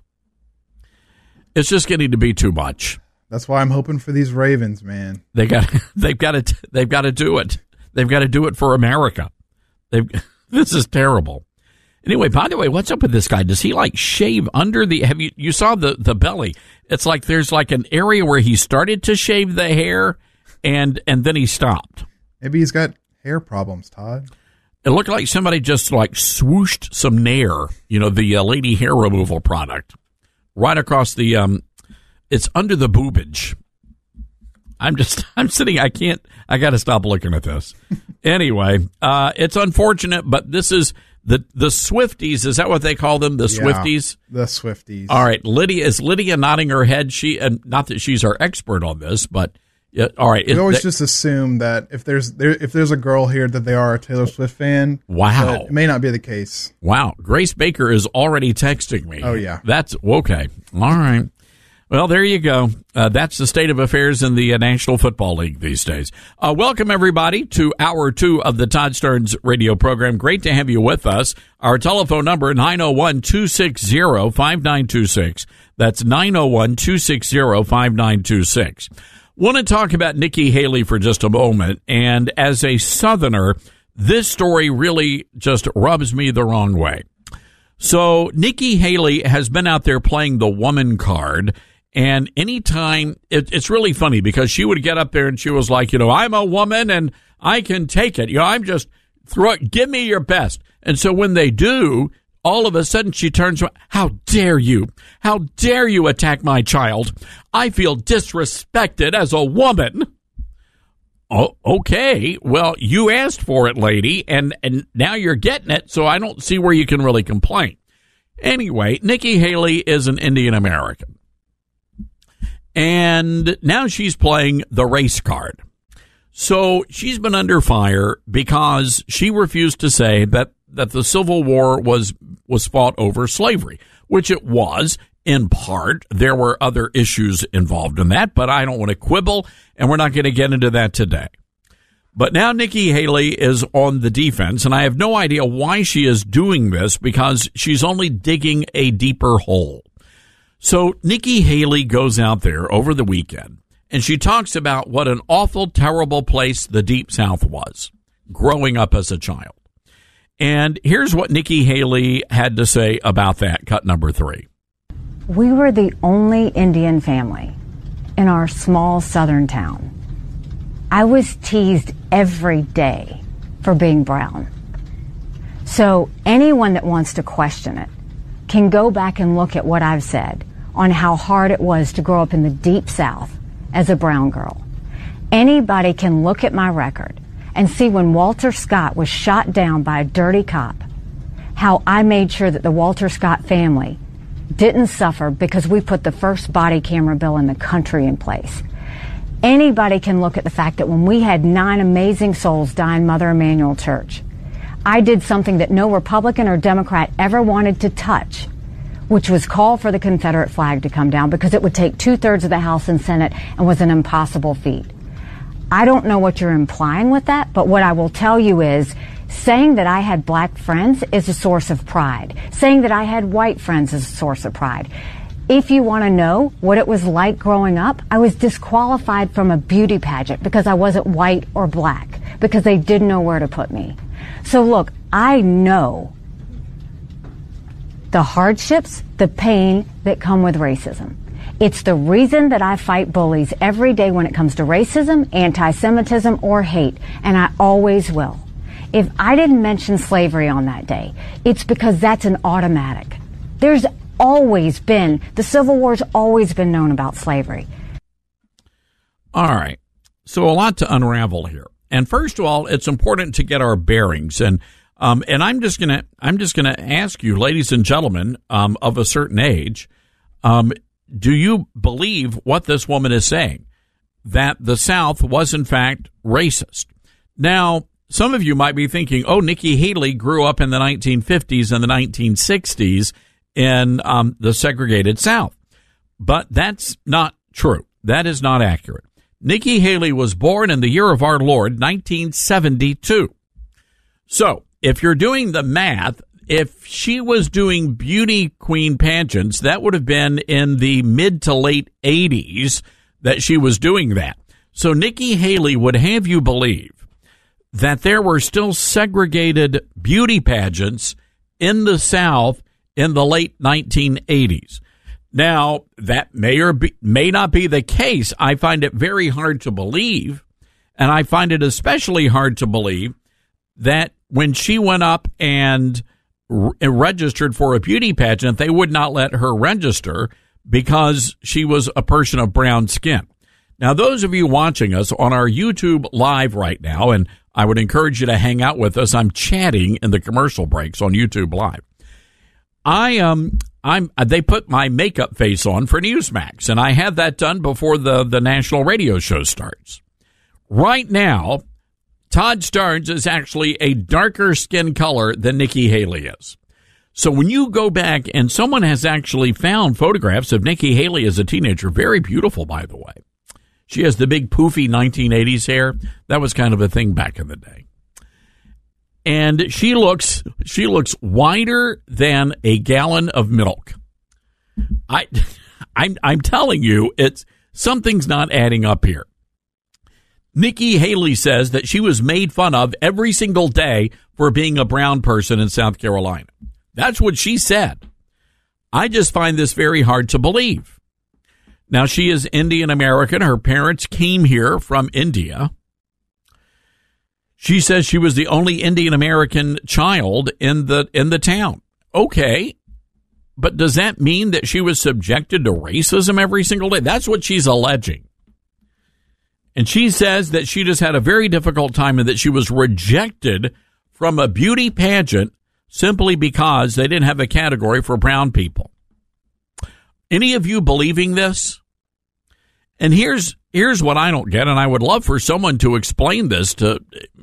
It's just getting to be too much. That's why I'm hoping for these Ravens, man. They got <laughs> they've got to they've got to do it. They've got to do it for America. They've <laughs> this is terrible. Anyway, by the way, what's up with this guy? Does he like shave under the? Have you you saw the the belly? It's like there's like an area where he started to shave the hair, and and then he stopped. Maybe he's got hair problems, Todd. It looked like somebody just like swooshed some Nair, you know, the uh, lady hair removal product, right across the. um It's under the boobage. I'm just, <laughs> I'm sitting. I can't. I got to stop looking at this. anyway, uh it's unfortunate, but this is the the Swifties. Is that what they call them? The Yeah, Swifties. The Swifties. All right, Lydia is Lydia nodding her head. She and not that she's our expert on this, but yeah, all right. We it- always they- just assume that if there's there if there's a girl here that they are a Taylor Swift fan. Wow. it may not be the case. Wow, Grace Baker is already texting me. Oh, yeah. that's okay. All right. Well, there you go. Uh, that's the state of affairs in the uh, National Football League these days. Uh, welcome, everybody, to hour two of the Todd Starnes radio program. Great to have you with us. Our telephone number, 901 260 5926. That's 901 260 5926. Want to talk about Nikki Haley for just a moment. And as a Southerner, this story really just rubs me the wrong way. So Nikki Haley has been out there playing the woman card. And anytime, it, it's really funny because she would get up there and she was like, you know, I'm a woman and I can take it. You know, I'm just throw it, give me your best. And so when they do, all of a sudden she turns around, how dare you? How dare you attack my child? I feel disrespected as a woman. Oh, okay. Well, you asked for it, lady, and, and now you're getting it, so I don't see where you can really complain. Anyway, Nikki Haley is an Indian American. And now she's playing the race card. So she's been under fire because she refused to say that, that the Civil War was, was fought over slavery, which it was in part. There were other issues involved in that, but I don't want to quibble, and we're not going to get into that today. But now Nikki Haley is on the defense, and I have no idea why she is doing this because she's only digging a deeper hole. So Nikki Haley goes out there over the weekend and she talks about what an awful, terrible place the Deep South was growing up as a child. And here's what Nikki Haley had to say about that, cut number three. We were the only Indian family in our small southern town. I was teased every day for being brown. So anyone that wants to question it can go back and look at what I've said on how hard it was to grow up in the deep south as a brown girl. Anybody can look at my record and see when Walter Scott was shot down by a dirty cop, how I made sure that the Walter Scott family didn't suffer because we put the first body camera bill in the country in place. Anybody can look at the fact that when we had nine amazing souls die in Mother Emanuel Church, I did something that no Republican or Democrat ever wanted to touch which was call for the Confederate flag to come down because it would take two thirds of the House and Senate and was an impossible feat. I don't know what you're implying with that, but what I will tell you is saying that I had black friends is a source of pride. Saying that I had white friends is a source of pride. If you want to know what it was like growing up, I was disqualified from a beauty pageant because I wasn't white or black, because they didn't know where to put me. So look, I know the hardships, the pain that come with racism. It's the reason that I fight bullies every day when it comes to racism, anti-Semitism, or hate, and I always will. If I didn't mention slavery on that day, it's because that's an automatic. There's always been, the Civil War's always been known about slavery. All right. So a lot to unravel here. And first of all, it's important to get our bearings. And um, and I'm just gonna I'm just gonna ask you, ladies and gentlemen, um, of a certain age, um, do you believe what this woman is saying that the South was in fact racist? Now, some of you might be thinking, "Oh, Nikki Haley grew up in the 1950s and the 1960s in um, the segregated South," but that's not true. That is not accurate. Nikki Haley was born in the year of our Lord, 1972. So if you're doing the math, if she was doing beauty queen pageants, that would have been in the mid to late 80s that she was doing that. So Nikki Haley would have you believe that there were still segregated beauty pageants in the South in the late 1980s. Now, that may or be, may not be the case. I find it very hard to believe, and I find it especially hard to believe that when she went up and re- registered for a beauty pageant, they would not let her register because she was a person of brown skin. Now, those of you watching us on our YouTube live right now, and I would encourage you to hang out with us. I'm chatting in the commercial breaks on YouTube live. I um I'm they put my makeup face on for Newsmax, and I had that done before the the national radio show starts. Right now, Todd Starnes is actually a darker skin color than Nikki Haley is. So when you go back and someone has actually found photographs of Nikki Haley as a teenager, very beautiful, by the way. She has the big poofy 1980s hair. That was kind of a thing back in the day. And she looks, she looks whiter than a gallon of milk. I, <laughs> I'm, I'm telling you, it's, something's not adding up here. Nikki Haley says that she was made fun of every single day for being a brown person in South Carolina. That's what she said. I just find this very hard to believe. Now, she is Indian American. Her parents came here from India. She says she was the only Indian American child in the in the town. Okay. But does that mean that she was subjected to racism every single day? That's what she's alleging. And she says that she just had a very difficult time and that she was rejected from a beauty pageant simply because they didn't have a category for brown people. Any of you believing this? And here's here's what I don't get, and I would love for someone to explain this to,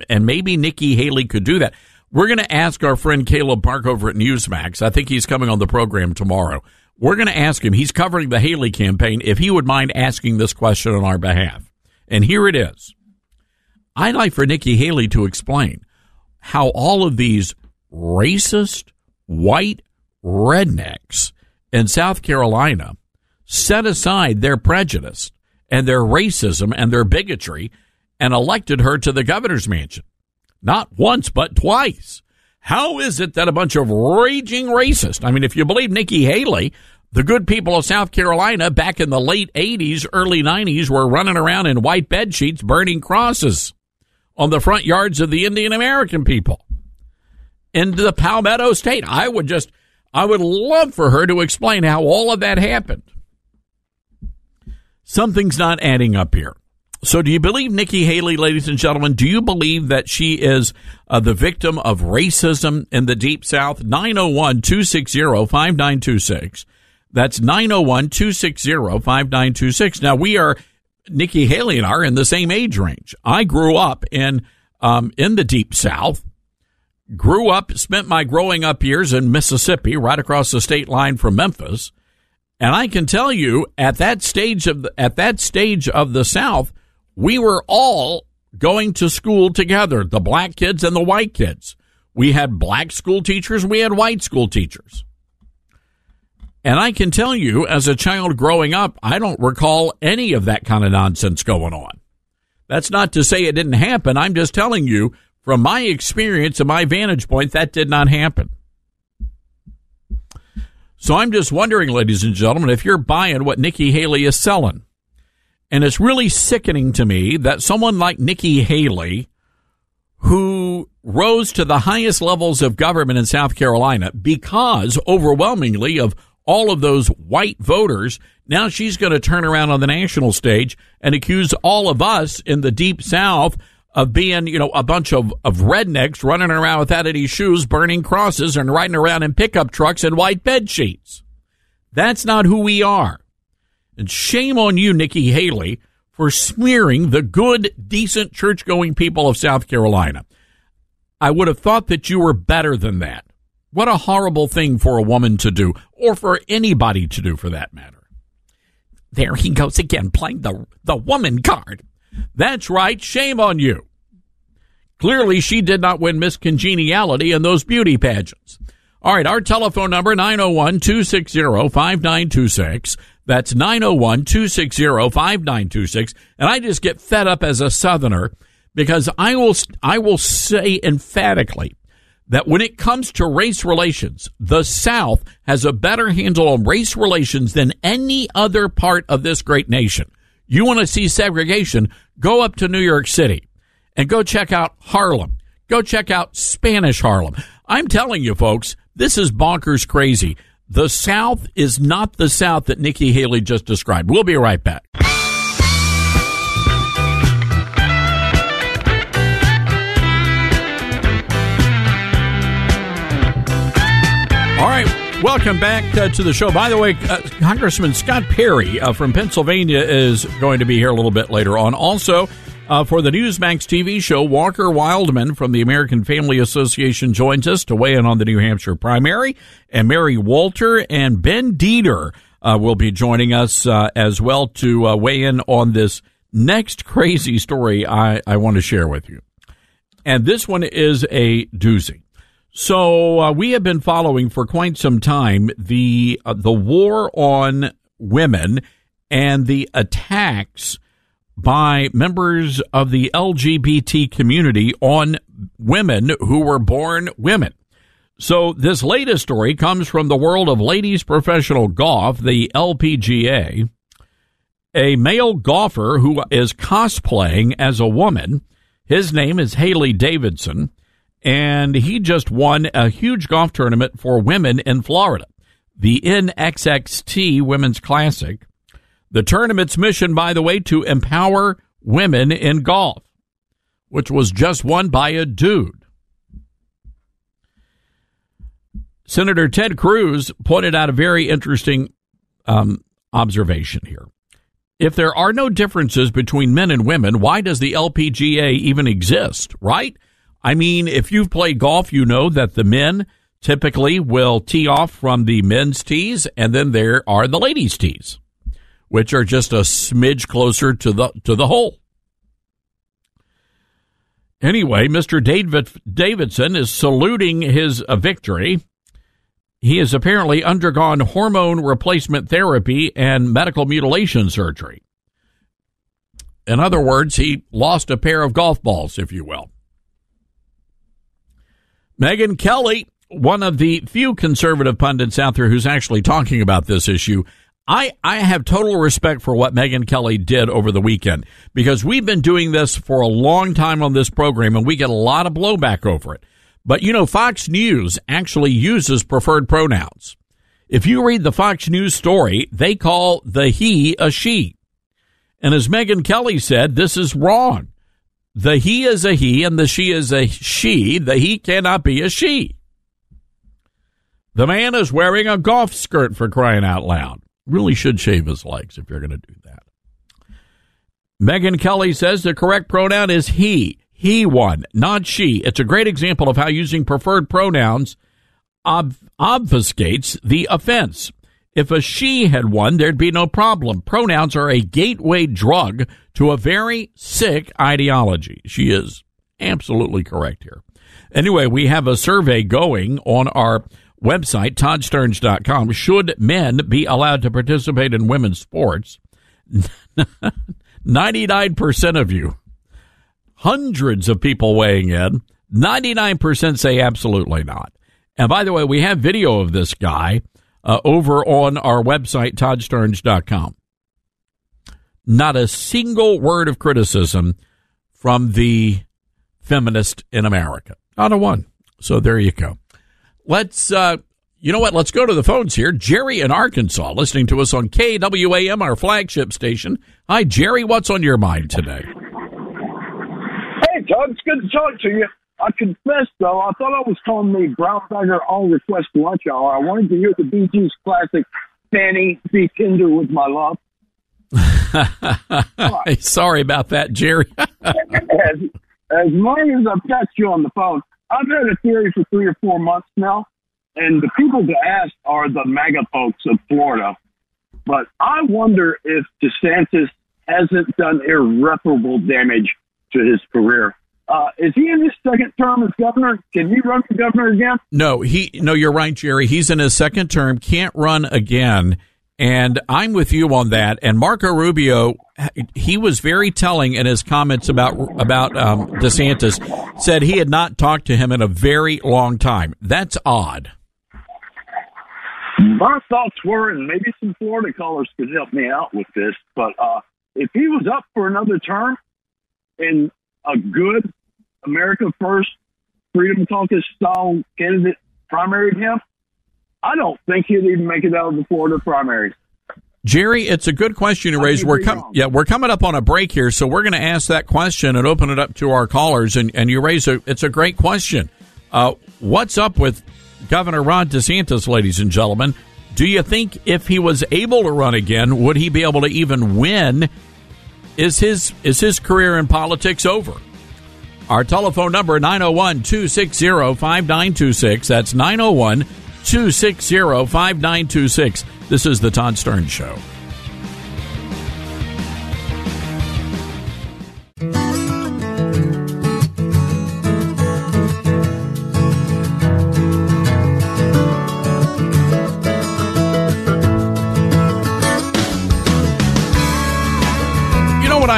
and maybe Nikki Haley could do that. We're going to ask our friend Caleb Park over at Newsmax. I think he's coming on the program tomorrow. We're going to ask him. He's covering the Haley campaign. If he would mind asking this question on our behalf, and here it is. I'd like for Nikki Haley to explain how all of these racist white rednecks in South Carolina set aside their prejudice and their racism and their bigotry and elected her to the governor's mansion. Not once, but twice. How is it that a bunch of raging racists, I mean, if you believe Nikki Haley, the good people of South Carolina back in the late 80s, early 90s were running around in white bed sheets burning crosses on the front yards of the Indian American people into the Palmetto State. I would just, I would love for her to explain how all of that happened. Something's not adding up here. So, do you believe Nikki Haley, ladies and gentlemen? Do you believe that she is uh, the victim of racism in the Deep South? 901 260 5926. That's 901 260 5926. Now, we are, Nikki Haley and I are in the same age range. I grew up in, um, in the Deep South grew up, spent my growing up years in Mississippi, right across the state line from Memphis. And I can tell you at that stage of the, at that stage of the South, we were all going to school together, the black kids and the white kids. We had black school teachers, we had white school teachers. And I can tell you, as a child growing up, I don't recall any of that kind of nonsense going on. That's not to say it didn't happen. I'm just telling you from my experience and my vantage point, that did not happen. So I'm just wondering, ladies and gentlemen, if you're buying what Nikki Haley is selling. And it's really sickening to me that someone like Nikki Haley, who rose to the highest levels of government in South Carolina because overwhelmingly of all of those white voters, now she's going to turn around on the national stage and accuse all of us in the deep South of being, you know, a bunch of, of rednecks running around without any shoes, burning crosses, and riding around in pickup trucks and white bed sheets. That's not who we are. And shame on you, Nikki Haley, for smearing the good, decent, church going people of South Carolina. I would have thought that you were better than that. What a horrible thing for a woman to do, or for anybody to do for that matter. There he goes again, playing the, the woman card. That's right, shame on you. Clearly, she did not win Miss Congeniality in those beauty pageants. All right, our telephone number 901-260-5926. That's 901-260-5926. And I just get fed up as a southerner because I will I will say emphatically that when it comes to race relations, the South has a better handle on race relations than any other part of this great nation. You want to see segregation, go up to New York City and go check out Harlem. Go check out Spanish Harlem. I'm telling you, folks, this is bonkers crazy. The South is not the South that Nikki Haley just described. We'll be right back. All right, welcome back uh, to the show. By the way, uh, Congressman Scott Perry uh, from Pennsylvania is going to be here a little bit later on. Also, Uh, for the Newsmax TV show, Walker Wildman from the American Family Association joins us to weigh in on the New Hampshire primary, and Mary Walter and Ben Dieter uh, will be joining us uh, as well to weigh in on this next crazy story I, I want to share with you. And this one is a doozy. So uh, we have been following for quite some time the uh, the war on women and the attacks by members of the LGBT community on women who were born women. So this latest story comes from the world of ladies professional golf, the LPGA. A male golfer who is cosplaying as a woman. His name is Haley Davidson, and he just won a huge golf tournament for women in Florida, the NXXT Women's Classic. The tournament's mission, by the way, to empower women in golf, which was just won by a dude. Senator Ted Cruz pointed out a very interesting um, observation here. If there are no differences between men and women, why does the LPGA even exist, right? I mean, if you've played golf, you know that the men typically will tee off from the men's tees, and then there are the ladies' tees which are just a smidge closer to the to the hole. Anyway, Mr. David Davidson is saluting his uh, victory. He has apparently undergone hormone replacement therapy and medical mutilation surgery. In other words, he lost a pair of golf balls, if you will. Megyn Kelly, one of the few conservative pundits out there who's actually talking about this issue, I, I have total respect for what Megyn Kelly did over the weekend because we've been doing this for a long time on this program and we get a lot of blowback over it. But you know, Fox News actually uses preferred pronouns. If you read the Fox News story, they call the he a she. And as Megyn Kelly said, this is wrong. The he is a he and the she is a she. The he cannot be a she. The man is wearing a golf skirt for crying out loud really should shave his legs if you're going to do that. Megyn Kelly says the correct pronoun is he. He won, not she. It's a great example of how using preferred pronouns ob- obfuscates the offense. If a she had won, there'd be no problem. Pronouns are a gateway drug to a very sick ideology. She is absolutely correct here. Anyway, we have a survey going on our website, toddstarnes.com, should men be allowed to participate in women's sports? <laughs> 99% of you, hundreds of people weighing in, 99% say absolutely not. And by the way, we have video of this guy uh, over on our website, toddstarnes.com. Not a single word of criticism from the feminist in America. Not a one. So there you go. Let's, uh, you know what? Let's go to the phones here. Jerry in Arkansas, listening to us on KWAM, our flagship station. Hi, Jerry. What's on your mind today? Hey, Todd. It's good to talk to you. I confess, though, I thought I was calling the Brown Bagger All Request Lunch Hour. I wanted to hear the Bee Gees classic, Fanny, Be Tender with My Love. <laughs> Sorry about that, Jerry. <laughs> as, as long as I've got you on the phone, I've had a theory for three or four months now, and the people to ask are the MAGA folks of Florida. But I wonder if DeSantis hasn't done irreparable damage to his career. Uh, is he in his second term as governor? Can he run for governor again? No, he. No, you're right, Jerry. He's in his second term. Can't run again. And I'm with you on that. And Marco Rubio, he was very telling in his comments about about um, DeSantis. Said he had not talked to him in a very long time. That's odd. My thoughts were, and maybe some Florida callers could help me out with this, but uh, if he was up for another term and a good America First Freedom Caucus style candidate primaried him, I don't think he'd even make it out of the Florida primaries. Jerry, it's a good question to raise. We're com- yeah, we're coming up on a break here, so we're going to ask that question and open it up to our callers. And, and you raise a it's a great question. Uh, what's up with Governor Ron DeSantis, ladies and gentlemen? Do you think if he was able to run again, would he be able to even win is his is his career in politics over? Our telephone number 901-260-5926. That's 901-260-5926. This is the Todd Starnes show.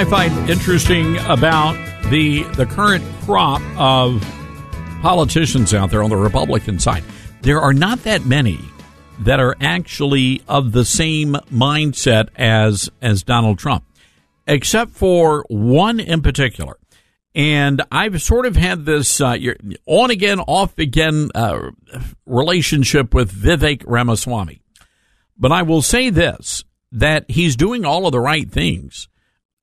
I find interesting about the the current crop of politicians out there on the Republican side? There are not that many that are actually of the same mindset as as Donald Trump, except for one in particular. And I've sort of had this uh, on again, off again uh, relationship with Vivek Ramaswamy. But I will say this that he's doing all of the right things.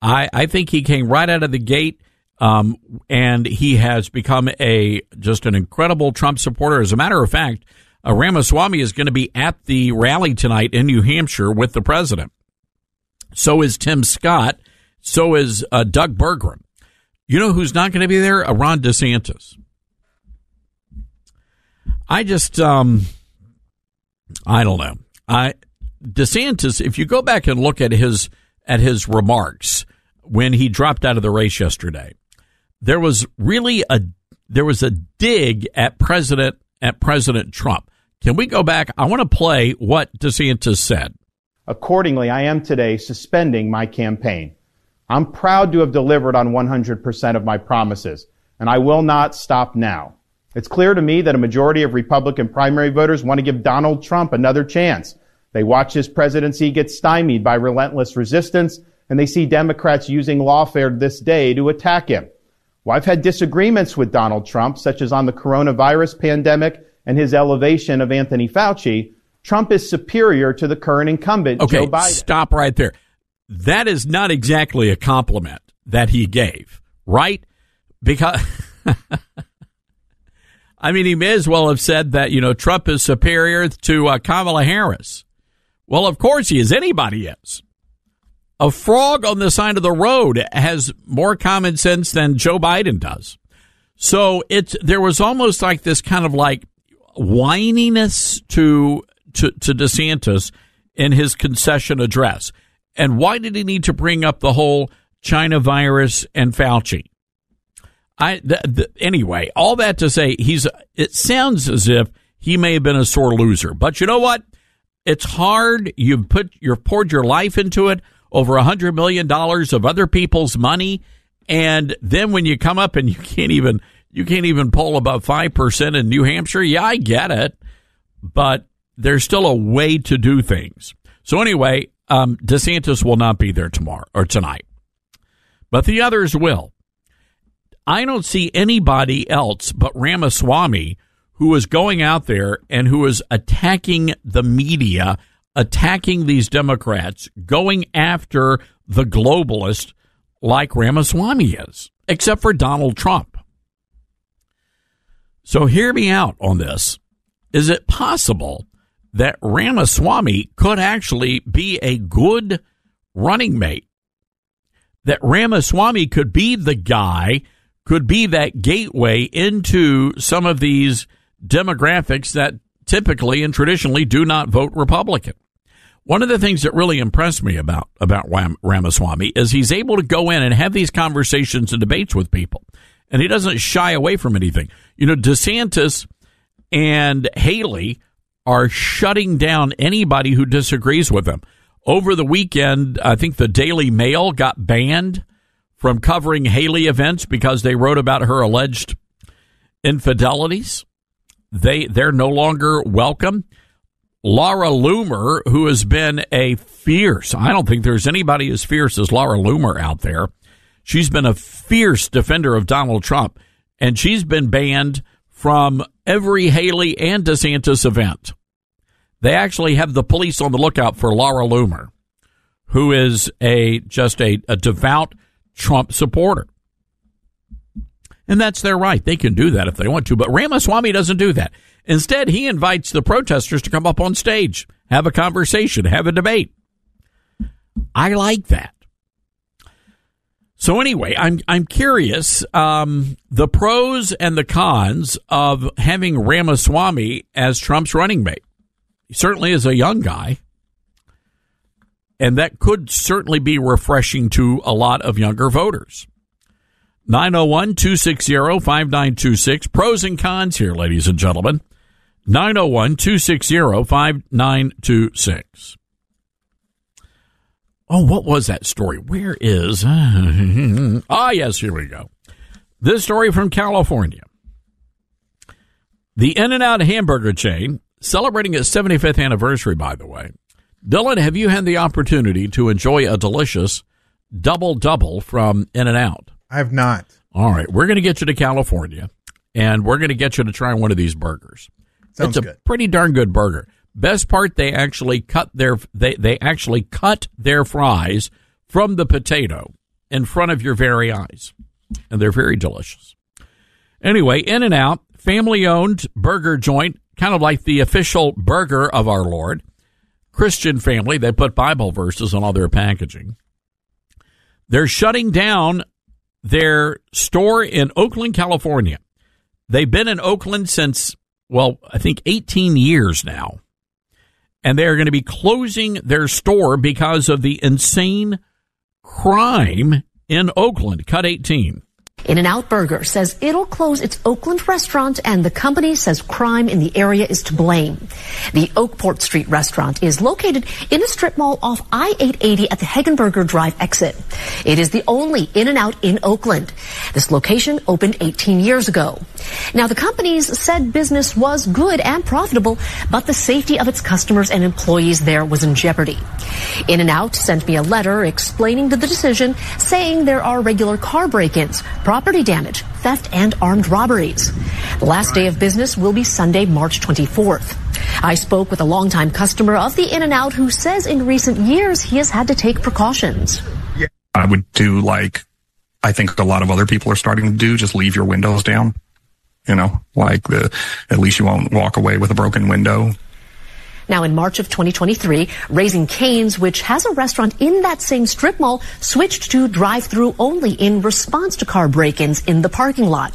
I, I think he came right out of the gate. Um, and he has become a just an incredible Trump supporter. As a matter of fact, uh, Ramaswamy is going to be at the rally tonight in New Hampshire with the president. So is Tim Scott. So is uh, Doug Burgum. You know who's not going to be there? Uh, Ron DeSantis. I just, um, I don't know. I DeSantis. If you go back and look at his at his remarks when he dropped out of the race yesterday, there was really a there was a dig at President at President Trump. Can we go back? I want to play what DeSantis said. Accordingly, I am today suspending my campaign. I'm proud to have delivered on 100% of my promises, and I will not stop now. It's clear to me that a majority of Republican primary voters want to give Donald Trump another chance. They watch his presidency get stymied by relentless resistance, and they see Democrats using lawfare this day to attack him. Well, I've had disagreements with Donald Trump, such as on the coronavirus pandemic and his elevation of Anthony Fauci. Trump is superior to the current incumbent, okay, Joe Biden. Stop right there. That is not exactly a compliment that he gave, right? Because, <laughs> I mean, he may as well have said that, you know, Trump is superior to uh, Kamala Harris. Well, of course he is. Anybody is. A frog on the side of the road has more common sense than Joe Biden does. So it's there was almost like this kind of like whininess to to, to DeSantis in his concession address. And why did he need to bring up the whole China virus and Fauci? I anyway, all that to say, he's. It sounds as if he may have been a sore loser, but you know what? It's hard. You've put you've poured your life into it over a hundred million dollars of other people's money, and then when you come up and you can't even you can't even poll above five percent in New Hampshire. Yeah, I get it, but there's still a way to do things. So anyway, um, DeSantis will not be there tomorrow or tonight, but the others will. I don't see anybody else but Ramaswamy who is going out there and who is attacking the media attacking these Democrats, going after the globalist like Ramaswamy is, except for Donald Trump. So hear me out on this. Is it possible that Ramaswamy could actually be a good running mate? That Ramaswamy could be the guy, could be that gateway into some of these demographics that typically and traditionally do not vote Republican. One of the things that really impressed me about about Ram, Ramaswamy is he's able to go in and have these conversations and debates with people, and he doesn't shy away from anything. You know, DeSantis and Haley are shutting down anybody who disagrees with them. Over the weekend, I think the Daily Mail got banned from covering Haley events because they wrote about her alleged infidelities. They they're no longer welcome. Laura Loomer, who has been a fierce, I don't think there's anybody as fierce as Laura Loomer out there. She's been a fierce defender of Donald Trump, and she's been banned from every Haley and DeSantis event. They actually have the police on the lookout for Laura Loomer, who is a just a, a devout Trump supporter. And that's their right. They can do that if they want to. But Ramaswamy doesn't do that. Instead, he invites the protesters to come up on stage, have a conversation, have a debate. I like that. So anyway, I'm I'm curious um, the pros and the cons of having Ramaswamy as Trump's running mate. He certainly is a young guy, and that could certainly be refreshing to a lot of younger voters. 901 260 5926. Pros and cons here, ladies and gentlemen. 901 260 5926. Oh, what was that story? Where is. <laughs> ah, yes, here we go. This story from California. The In N Out hamburger chain, celebrating its 75th anniversary, by the way. Dylan, have you had the opportunity to enjoy a delicious double double from In N Out? I have not. All right, we're going to get you to California, and we're going to get you to try one of these burgers. Sounds it's a good. pretty darn good burger. Best part, they actually cut their they they actually cut their fries from the potato in front of your very eyes, and they're very delicious. Anyway, In and Out, family owned burger joint, kind of like the official burger of our Lord. Christian family, they put Bible verses on all their packaging. They're shutting down their store in Oakland, California. They've been in Oakland since, well, I think 18 years now. And they're going to be closing their store because of the insane crime in Oakland. Cut 18. In n Out Burger says it'll close its Oakland restaurant and the company says crime in the area is to blame. The Oakport Street restaurant is located in a strip mall off I-880 at the Hegenberger Drive exit. It is the only In n Out in Oakland. This location opened 18 years ago. Now the company's said business was good and profitable, but the safety of its customers and employees there was in jeopardy. In n Out sent me a letter explaining the decision, saying there are regular car break-ins, property damage, theft, and armed robberies. The last day of business will be Sunday, March 24th. I spoke with a longtime customer of the In n Out who says in recent years he has had to take precautions. I would do like I think a lot of other people are starting to do, just leave your windows down. You know, like the at least you won't walk away with a broken window. Now, in March of 2023, Raising Cane's, which has a restaurant in that same strip mall, switched to drive-through only in response to car break-ins in the parking lot.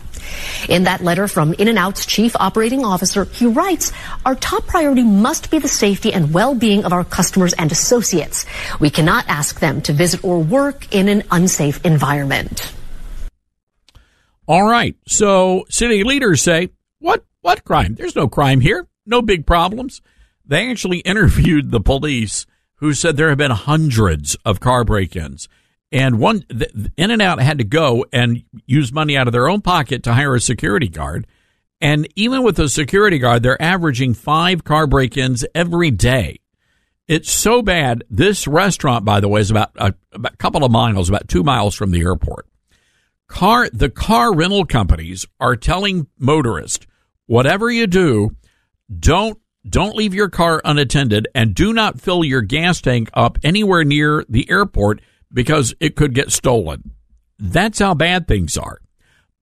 In that letter from In n Out's chief operating officer, he writes, Our top priority must be the safety and well-being of our customers and associates. We cannot ask them to visit or work in an unsafe environment. All right. So city leaders say, what, what crime? There's no crime here. No big problems. They actually <laughs> interviewed the police who said there have been hundreds of car break-ins. And one, In and Out had to go and use money out of their own pocket to hire a security guard. And even with a security guard, they're averaging five car break-ins every day. It's so bad. This restaurant, by the way, is about a, about a couple of miles, about two miles from the airport. Car, the car rental companies are telling motorists, whatever you do, don't don't leave your car unattended and do not fill your gas tank up anywhere near the airport because it could get stolen. That's how bad things are.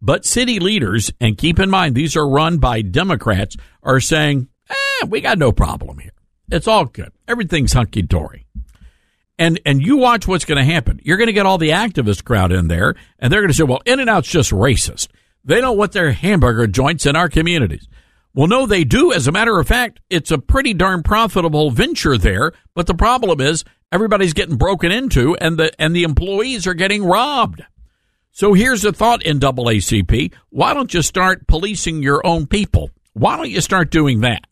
But city leaders, and keep in mind these are run by Democrats, are saying, eh, we got no problem here. It's all good. Everything's hunky dory. And and you watch what's going to happen. You're going to get all the activist crowd in there, and they're going to say, "Well, In and Out's just racist. They don't want their hamburger joints in our communities." Well, no, they do. As a matter of fact, it's a pretty darn profitable venture there. But the problem is everybody's getting broken into, and the and the employees are getting robbed. So here's a thought NAACP: Why don't you start policing your own people? Why don't you start doing that?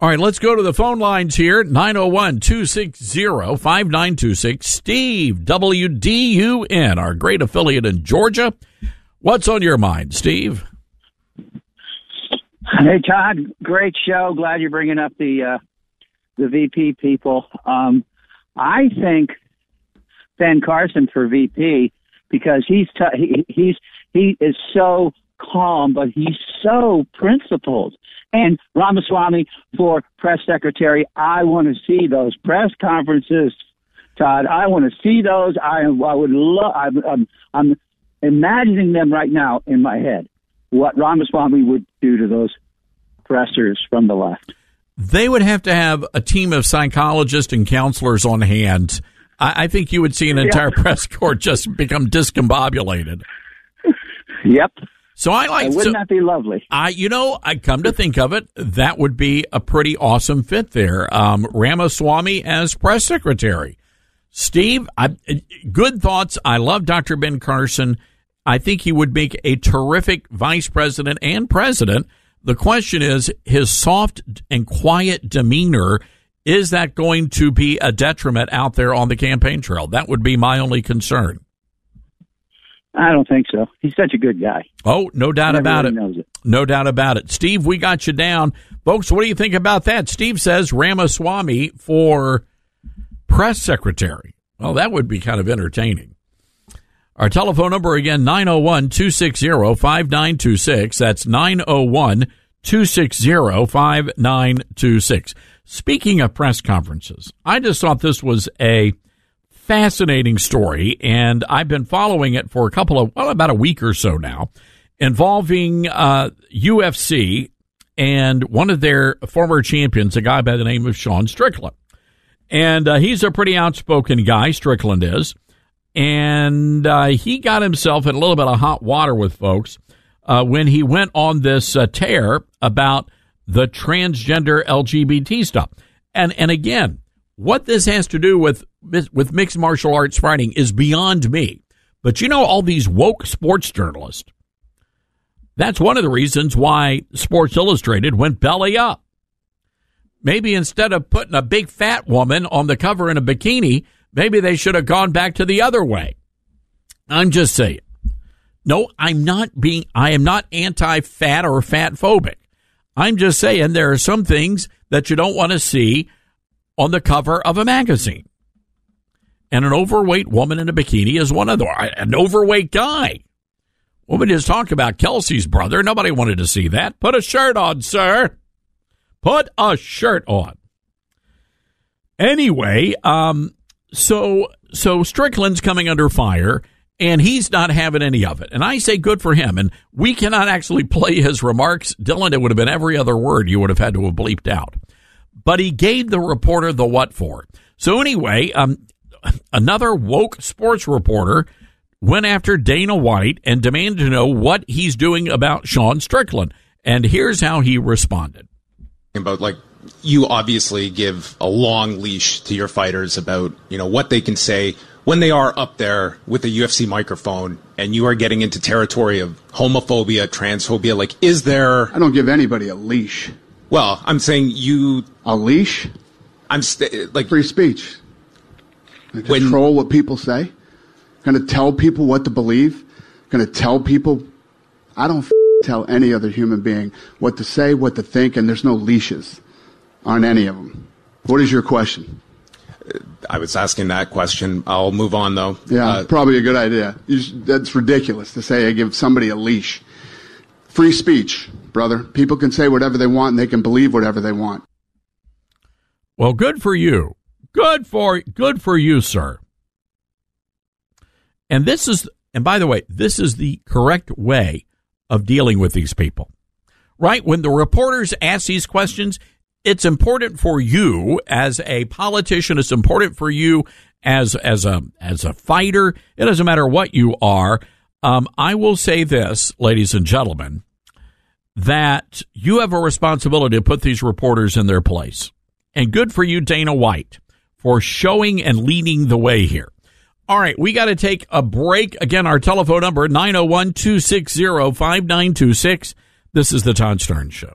All right, let's go to the phone lines here 901 260 5926. Steve, WDUN, our great affiliate in Georgia. What's on your mind, Steve? Hey Todd, great show. Glad you're bringing up the uh, the VP people. Um, I think Ben Carson for VP because he's t- he, he's he is so calm, but he's so principled. And Ramaswamy for press secretary. I want to see those press conferences, Todd. I want to see those. I I would love. I'm, I'm I'm imagining them right now in my head. What Ramaswamy would do to those pressers from the left. They would have to have a team of psychologists and counselors on hand. I, I think you would see an entire <laughs> press corps just become discombobulated. Yep. So I like. Wouldn't so- that be lovely? I, you know, I come to think of it, that would be a pretty awesome fit there. Um, Ramaswamy as press secretary. Steve, I, good thoughts. I love Dr. Ben Carson. I think he would make a terrific vice president and president. The question is his soft and quiet demeanor. Is that going to be a detriment out there on the campaign trail? That would be my only concern. I don't think so. He's such a good guy. Oh, no doubt about it. It. No doubt about it. Steve, we got you down. Folks, what do you think about that? Steve says Ramaswamy for press secretary. Well, that would be kind of entertaining. Our telephone number again, 901 260 5926. That's 901 260 5926. Speaking of press conferences, I just thought this was a fascinating story, and I've been following it for a couple of, well, about a week or so now, involving uh, UFC and one of their former champions, a guy by the name of Sean Strickland. And uh, he's a pretty outspoken guy, Strickland is. And uh, he got himself in a little bit of hot water with folks uh, when he went on this uh, tear about the transgender LGBT stuff. And and again, what this has to do with with mixed martial arts fighting is beyond me. But you know, all these woke sports journalists. That's one of the reasons why Sports Illustrated went belly up. Maybe instead of putting a big fat woman on the cover in a bikini, maybe they should have gone back to the other way. I'm just saying. No, I'm not being, I am not anti fat or fat phobic. I'm just saying there are some things that you don't want to see on the cover of a magazine. And an overweight woman in a bikini is one of the, an overweight guy. Woman just talked about Kelce's brother. Nobody wanted to see that. Put a shirt on, sir. Put a shirt on. Anyway, um, so so Strickland's coming under fire, and he's not having any of it. And I say good for him. And we cannot actually <laughs> play his remarks, Dylan. It would have been every other word you would have had to have bleeped out. But he gave the reporter the what for. So anyway, um, <laughs> another woke sports reporter went after Dana White and demanded to know what he's doing about Sean Strickland. And here's how he responded. about like you obviously give a long leash to your fighters about you know what they can say when they are up there with a UFC microphone and you are getting into territory of homophobia, transphobia like is there I don't give anybody a leash. Well, I'm saying you a leash? I'm st- like free speech. Control what people say. Going to tell people what to believe. Going to tell people. I don't f- tell any other human being what to say, what to think, and there's no leashes on any of them. What is your question? I was asking that question. I'll move on though. Yeah, Uh, probably a good idea. You sh- that's ridiculous to say I give somebody a leash. Free speech, brother. People can say whatever they want and they can believe whatever they want. Well, good for you. Good for good for you, sir. And this is and by the way, this is the correct way of dealing with these people. Right? When the reporters ask these questions, it's important for you as a politician, it's important for you as as a as a fighter. It doesn't matter what you are. Um, I will say this, ladies and gentlemen, that you have a responsibility to put these reporters in their place. And good for you, Dana White, for showing and leading the way here. All right, we got to take a break. Again, our telephone number, 901 260 5926. This is the Todd Starnes Show.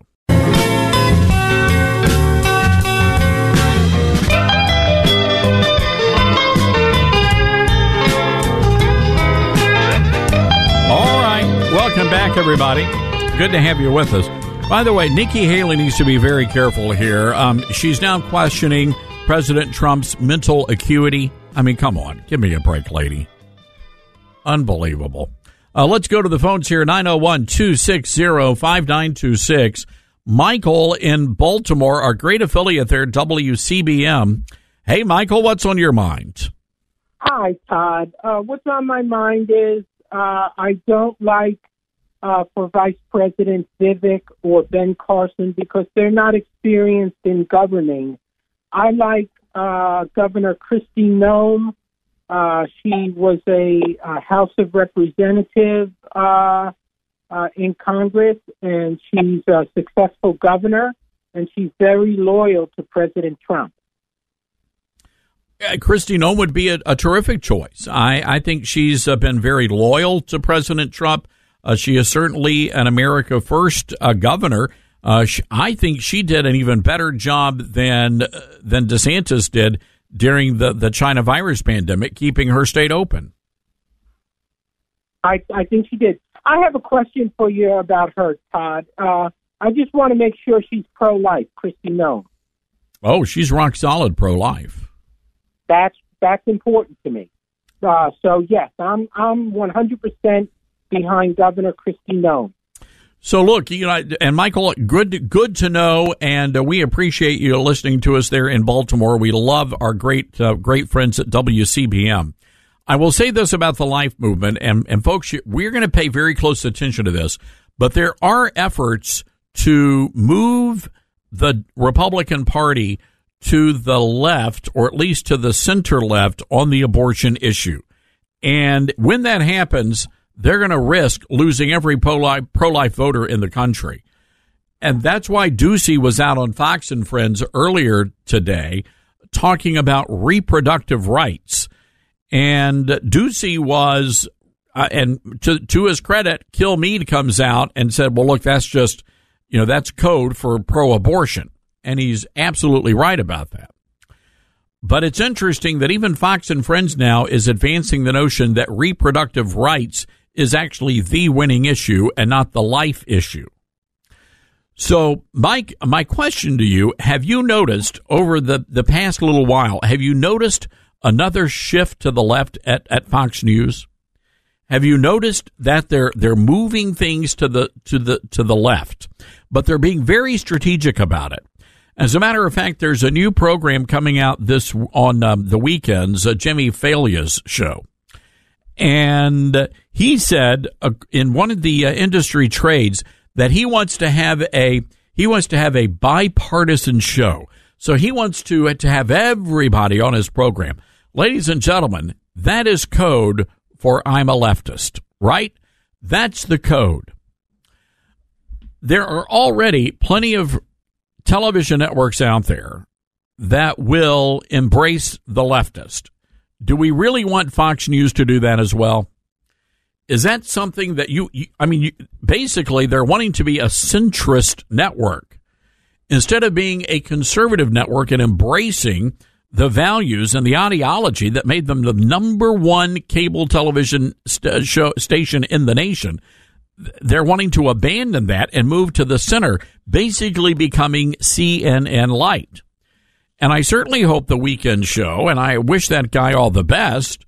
Welcome back, everybody. Good to have you with us. By the way, Nikki Haley needs to be very careful here. Um, she's now questioning President Trump's mental acuity. I mean, come on, give me a break, lady. Unbelievable. Uh, let's go to the phones here 901 260 5926. Michael in Baltimore, our great affiliate there, WCBM. Hey, Michael, what's on your mind? Hi, Todd. Uh, what's on my mind is uh, I don't like uh, for Vice President Vivek or Ben Carson because they're not experienced in governing. I like uh, Governor Kristi Noem. Uh, she was a, uh House of Representative uh, uh, in Congress, and she's a successful governor, and she's very loyal to President Trump. Uh, Kristi Noem would be a, a terrific choice. I, I think she's uh, been very loyal to President Trump. Uh, she is certainly an America First uh, governor. Uh, sh- I think she did an even better job than uh, than DeSantis did during the, the China virus pandemic, keeping her state open. I, I think she did. I have a question for you about her, Todd. Uh, I just want to make sure she's pro life, Kristi Noem. Oh, she's rock solid pro life. That's that's important to me. Uh, so yes, I'm I'm 100 percent behind Governor Kristi Noem. So look, you know, and Michael, good good to know, and uh, we appreciate you listening to us there in Baltimore. We love our great uh, great friends at WCBM. I will say this about the life movement, and and folks, we're going to pay very close attention to this. But there are efforts to move the Republican Party to the left, or at least to the center left, on the abortion issue. And when that happens, they're going to risk losing every pro life voter in the country. And that's why Doocy was out on Fox and Friends earlier today talking about reproductive rights. And Doocy was, uh, and to, to his credit, Kilmeade comes out and said, well, look, that's just, you know, that's code for pro abortion. And he's absolutely right about that. But it's interesting that even Fox and Friends now is advancing the notion that reproductive rights is actually the winning issue and not the life issue. So, Mike, my question to you, have you noticed over the, the past little while, have you noticed another shift to the left at, at Fox News? Have you noticed that they're they're moving things to the to the to the left, but they're being very strategic about it. As a matter of fact, there's a new program coming out this on um, the weekends, uh, Jimmy Failla's show, and he said uh, in one of the uh, industry trades that he wants to have a he wants to have a bipartisan show. So he wants to uh, to have everybody on his program. Ladies and gentlemen, that is code for I'm a leftist, right? That's the code. There are already plenty of television networks out there that will embrace the leftist. Do we really want Fox News to do that as well? Is that something that you, you I mean, you, basically, they're wanting to be a centrist network instead of being a conservative network and embracing the values and the ideology that made them the number one cable television st- show, station in the nation. They're wanting to abandon that and move to the center, basically becoming CNN light. And I certainly hope the weekend show, and I wish that guy all the best.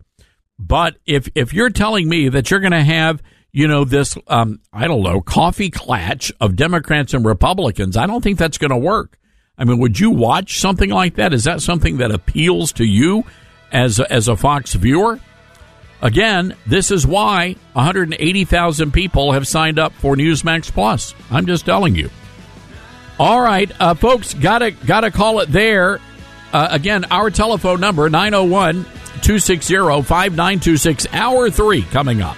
But if if you're telling me that you're going to have, you know, this, um, I don't know, coffee clatch of Democrats and Republicans, I don't think that's going to work. I mean, would you watch something like that? Is that something that appeals to you as a, as a Fox viewer? Again, this is why 180,000 people have signed up for Newsmax Plus. I'm just telling you. All right, uh, folks, gotta gotta call it there. Uh, again, our telephone number 901 260 5926, hour three coming up.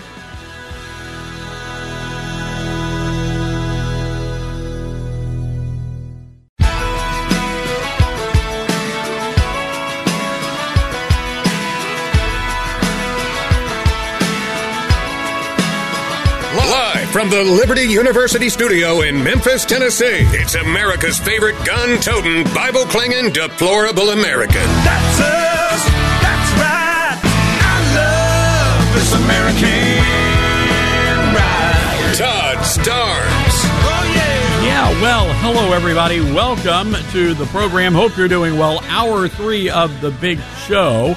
From the Liberty University studio in Memphis, Tennessee, it's America's favorite gun toting, Bible clinging, deplorable American. That's us. That's right. I love this American ride. Todd Starnes. Oh, yeah. Yeah, well, hello, everybody. Welcome to the program. Hope you're doing well. Hour three of the big show.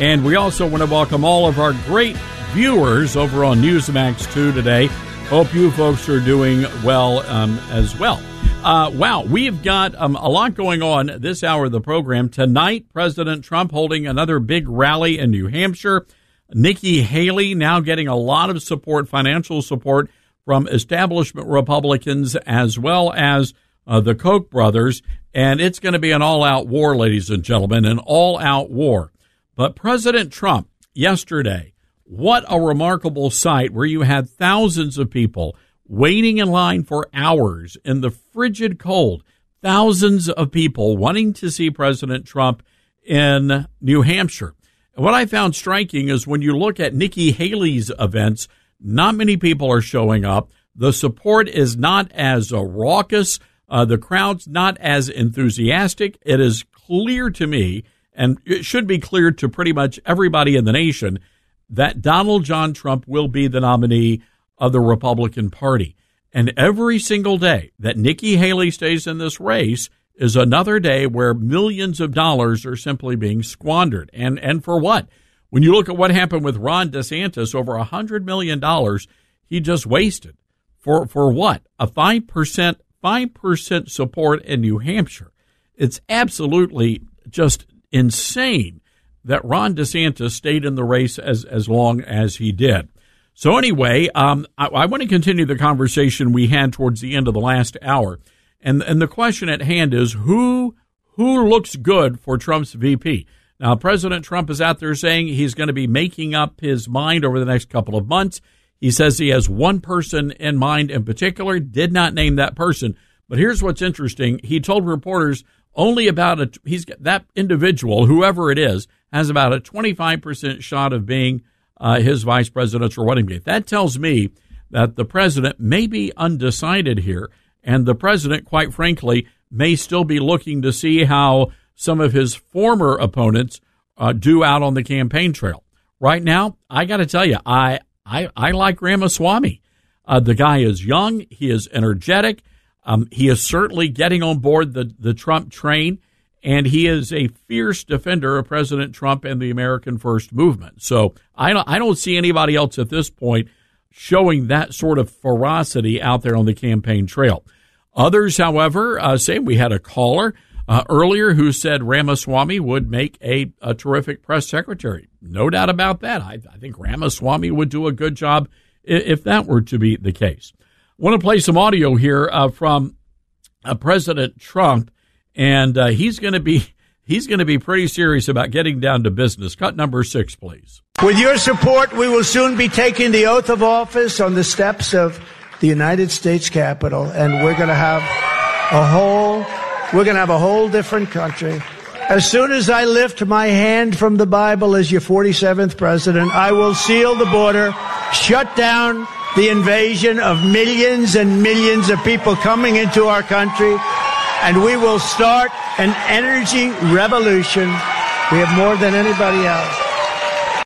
And we also want to welcome all of our great viewers over on Newsmax 2 today. Hope you folks are doing well um, as well. Uh, wow, we've got um, a lot going on this hour of the program. Tonight, President Trump holding another big rally in New Hampshire. Nikki Haley now getting a lot of support, financial support from establishment Republicans as well as uh, the Koch brothers, and it's going to be an all out war, ladies and gentlemen, an all out war. But President Trump, yesterday, what a remarkable sight where you had thousands of people waiting in line for hours in the frigid cold, thousands of people wanting to see President Trump in New Hampshire. And what I found striking is when you look at Nikki Haley's events, not many people are showing up. The support is not as raucous. Uh, the crowd's not as enthusiastic. It is clear to me, and it should be clear to pretty much everybody in the nation, that Donald John Trump will be the nominee of the Republican Party. And every single day that Nikki Haley stays in this race is another day where millions of dollars are simply being squandered. And, and for what? When you look at what happened with Ron DeSantis, over a hundred million dollars he just wasted. For, for what? A 5%, 5% support in New Hampshire. It's absolutely just insane that Ron DeSantis stayed in the race as, as long as he did. So anyway, um, I, I, want to continue the conversation we had towards the end of the last hour, and and the question at hand is who who looks good for Trump's VP. Now, President Trump is out there saying he's going to be making up his mind over the next couple of months. He says he has one person in mind in particular. Did not name that person, but here's what's interesting. He told reporters only about a he's that individual, whoever it is, has about a 25 percent shot of being uh, his vice presidential running mate. That tells me that the president may be undecided here, and the president, quite frankly, may still be looking to see how some of his former opponents uh, do out on the campaign trail. Right now, I got to tell you, I I, I like Ramaswamy. Uh, the guy is young, he is energetic, um, he is certainly getting on board the the Trump train and he is a fierce defender of President Trump and the American First Movement. So I don't, I don't see anybody else at this point showing that sort of ferocity out there on the campaign trail. Others, however, uh, say we had a caller uh, earlier who said Ramaswamy would make a, a terrific press secretary. No doubt about that. I, I think Ramaswamy would do a good job if, if, that were to be the case. I want to play some audio here uh, from uh, President Trump and uh, he's going to be <laughs> he's going to be pretty serious about getting down to business. Cut number six, please. With your support, we will soon be taking the oath of office on the steps of the United States Capitol, and we're going to have a whole we're going to have a whole different country. As soon as I lift my hand from the Bible as your 47th president, I will seal the border, shut down the invasion of millions and millions of people coming into our country, and we will start an energy revolution. We have more than anybody else.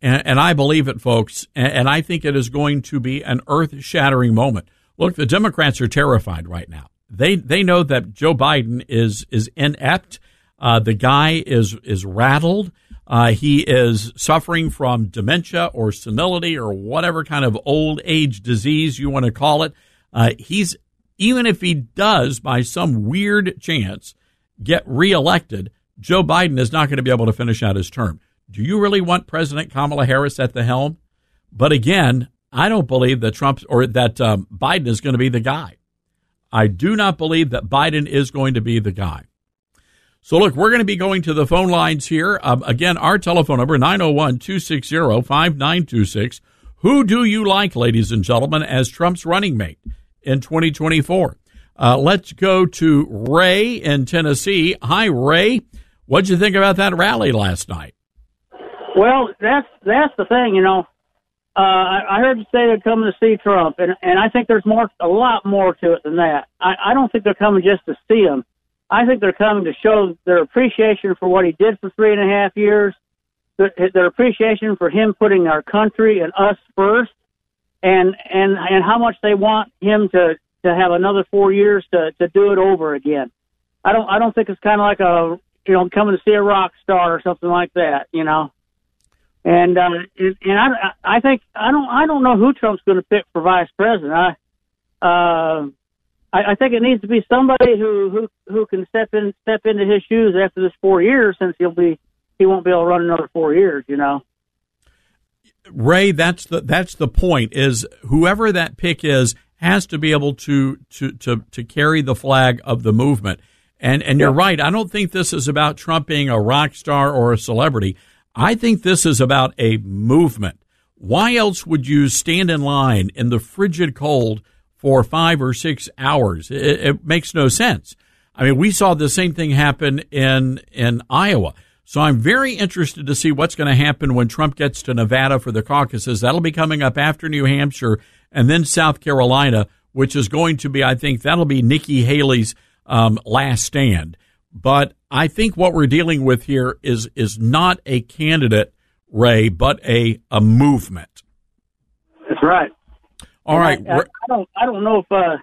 And, and I believe it, folks. And, and I think it is going to be an earth shattering moment. Look, the Democrats are terrified right now. They they know that Joe Biden is is inept. Uh, the guy is is rattled. Uh, he is suffering from dementia or senility or whatever kind of old age disease you want to call it. Uh, he's even if he does, by some weird chance, get reelected, Joe Biden is not going to be able to finish out his term. Do you really want President Kamala Harris at the helm? But again, I don't believe that Trump or that um, Biden is going to be the guy. I do not believe that Biden is going to be the guy. So, look, we're going to be going to the phone lines here. Um, again, our telephone number, 901 260 5926. Who do you like, ladies and gentlemen, as Trump's running mate? In 2024. Uh, let's go to Ray in Tennessee. Hi, Ray. What'd you think about that rally last night? Well, that's that's the thing, you know. Uh, I, I heard you say they're coming to see Trump, and and I think there's more, a lot more to it than that. I, I don't think they're coming just to see him. I think they're coming to show their appreciation for what he did for three and a half years, their, their appreciation for him putting our country and us first, and and and how much they want him to to have another four years to to do it over again. I don't I don't think it's kind of like a you know coming to see a rock star or something like that, you know. And uh, and I I think I don't I don't know who Trump's going to pick for vice president. I uh I, I think it needs to be somebody who who who can step in step into his shoes after this four years, since he'll be he won't be able to run another four years, you know. Ray, that's the that's the point. Is whoever that pick is has to be able to to to to carry the flag of the movement. And and you're right. I don't think this is about Trump being a rock star or a celebrity. I think this is about a movement. Why else would you stand in line in the frigid cold for five or six hours? It, it makes no sense. I mean, we saw the same thing happen in in Iowa. So I'm very interested to see what's going to happen when Trump gets to Nevada for the caucuses. That'll be coming up after New Hampshire and then South Carolina, which is going to be, I think, that'll be Nikki Haley's um, last stand. But I think what we're dealing with here is is not a candidate, Ray, but a a movement. That's right. All right. I, I, I don't. I don't know if. Uh,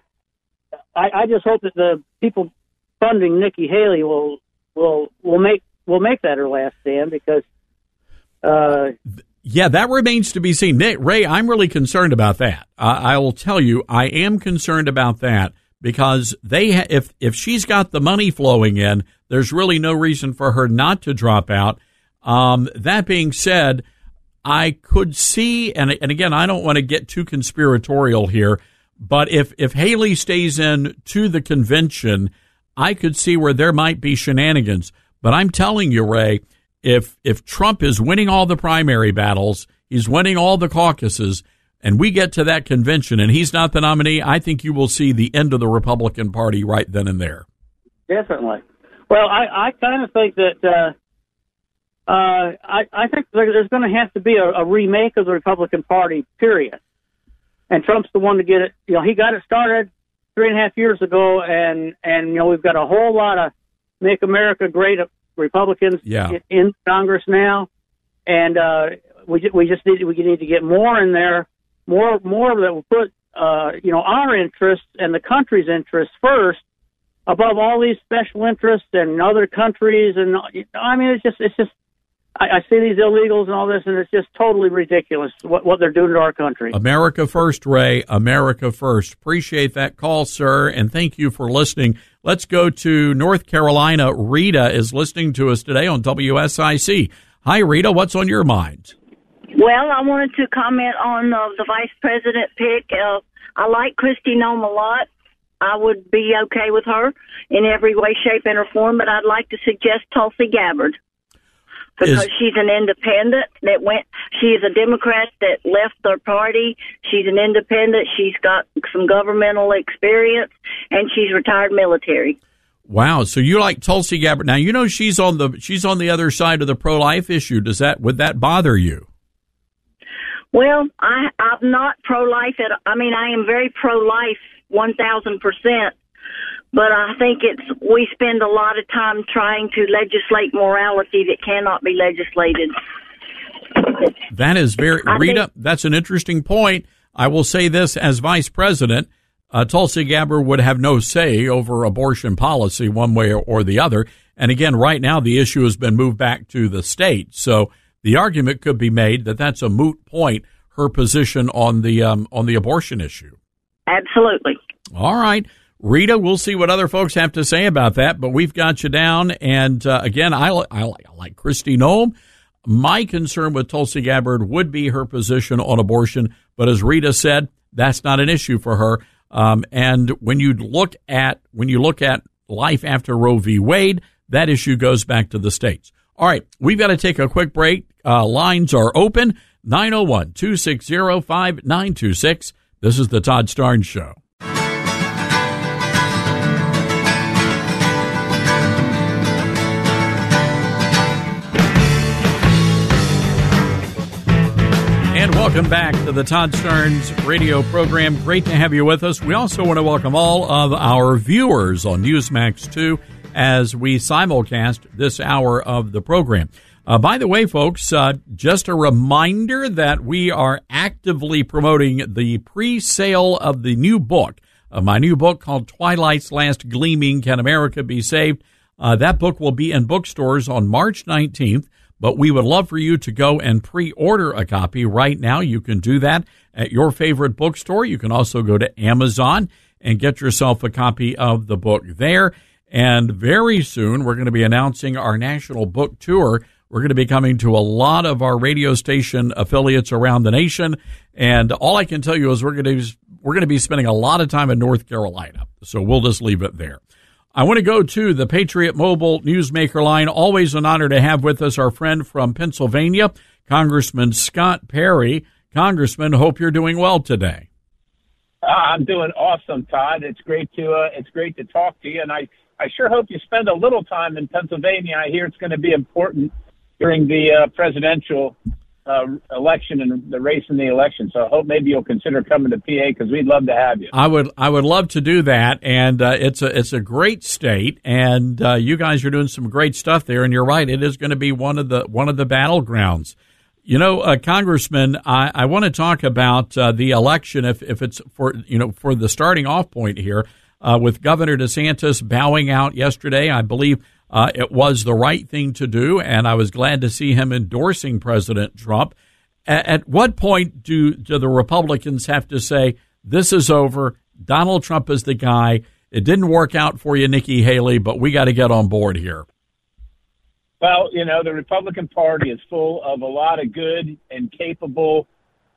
I, I just hope that the people funding Nikki Haley will will will make will make that her last stand because. Uh, Yeah, that remains to be seen. Nick, Ray, I'm really concerned about that. I I will tell you, I am concerned about that because they, ha- if if she's got the money flowing in, there's really no reason for her not to drop out. Um, that being said, I could see, and and again, I don't want to get too conspiratorial here, but if if Haley stays in to the convention, I could see where there might be shenanigans. But I'm telling you, Ray, if if Trump is winning all the primary battles, he's winning all the caucuses, and we get to that convention and he's not the nominee, I think you will see the end of the Republican Party right then and there. Definitely. Well, I, I kind of think that uh, uh, I, I think there's going to have to be a, a remake of the Republican Party. Period. And Trump's the one to get it. You know, he got it started three and a half years ago, and and you know we've got a whole lot of "Make America Great" Republicans Yeah. in, Congress now, and uh, we we just need we need to get more in there, more more that will put uh, you know our interests and the country's interests first above all these special interests and other countries and I mean it's just it's just I, I see these illegals and all this and it's just totally ridiculous what what they're doing to our country. America first, Ray. America first. Appreciate that call, sir, and thank you for listening. Let's go to North Carolina. Rita is listening to us today on WSIC. Hi, Rita. What's on your mind? Well, I wanted to comment on uh, the vice president pick. Uh, I like Kristi Noem a lot. I would be okay with her in every way, shape, and or form, but I'd like to suggest Tulsi Gabbard because Is- she's an independent that went. She is a Democrat that left their party. She's an independent. She's got some governmental experience, and she's retired military. Wow. So you like Tulsi Gabbard? Now you know she's on the she's on the other side of the pro life issue. Does that would that bother you? Well, I I'm not pro life at I mean I am very pro life one thousand percent. But I think it's we spend a lot of time trying to legislate morality that cannot be legislated. That is very I Rita. think- that's an interesting point. I will say this as vice president. Uh, Tulsi Gabbard would have no say over abortion policy one way or the other. And again, right now the issue has been moved back to the state. So the argument could be made that that's a moot point. Her position on the um, on the abortion issue. Absolutely. All right. Rita, we'll see what other folks have to say about that, but we've got you down. And uh, again, I, I, like, I like Kristi Noem. My concern with Tulsi Gabbard would be her position on abortion, but as Rita said, that's not an issue for her. Um, and when you look at when you look at life after Roe v. Wade, that issue goes back to the states. All right, we've got to take a quick break. Uh, lines are open 901 260 5926. This is the Todd Starnes Show. Welcome back to the Todd Starnes radio program. Great to have you with us. We also want to welcome all of our viewers on Newsmax 2 as we simulcast this hour of the program. Uh, by the way, folks, uh, just a reminder that we are actively promoting the pre sale of the new book, uh, my new book called Twilight's Last Gleaming Can America Be Saved? Uh, that book will be in bookstores on March 19th but we would love for you to go and pre-order a copy right now. You can do that at your favorite bookstore. You can also go to Amazon and get yourself a copy of the book there. And very soon, we're going to be announcing our national book tour We're going to be coming to a lot of our radio station affiliates around the nation. And all I can tell you is we're going to, we're going to be spending a lot of time in North Carolina. So we'll just leave it there. I want to go to the Patriot Mobile Newsmaker line. Always an honor to have with us our friend from Pennsylvania, Congressman Scott Perry. Congressman, hope you're doing well today. Uh, I'm doing awesome, Todd. It's great to uh, it's great to talk to you, and I I sure hope you spend a little time in Pennsylvania. I hear it's going to be important during the uh, presidential uh, election and the race in the election. So I hope maybe you'll consider coming to PA because we'd love to have you. I would I would love to do that, and uh, it's a it's a great state, and uh, you guys are doing some great stuff there. And you're right, it is going to be one of the one of the battlegrounds. You know, uh, Congressman, I, I want to talk about uh, the election. If if it's for you know for the starting off point here uh, with Governor DeSantis bowing out yesterday, I believe. Uh, it was the right thing to do, and I was glad to see him endorsing President Trump. At, at what point do, do the Republicans have to say, this is over, Donald Trump is the guy, it didn't work out for you, Nikki Haley, but we got to get on board here? Well, you know, the Republican Party is full of a lot of good and capable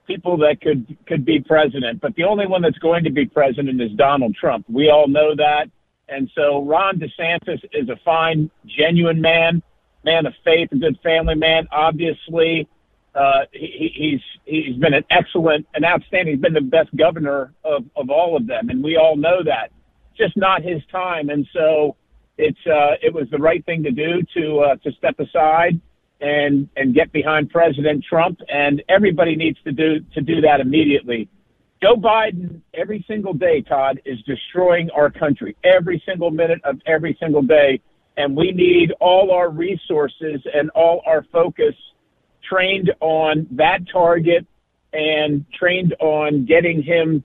people that could could be president, but the only one that's going to be president is Donald Trump. We all know that. And so Ron DeSantis is a fine, genuine man, man of faith, a good family man. Obviously, uh, he, he's he's been an excellent, an outstanding. He's been the best governor of of all of them, and we all know that. Just not his time, and so it's uh, it was the right thing to do to uh, to step aside and and get behind President Trump, and everybody needs to do to do that immediately. Joe Biden, every single day, Todd, is destroying our country every single minute of every single day. And we need all our resources and all our focus trained on that target and trained on getting him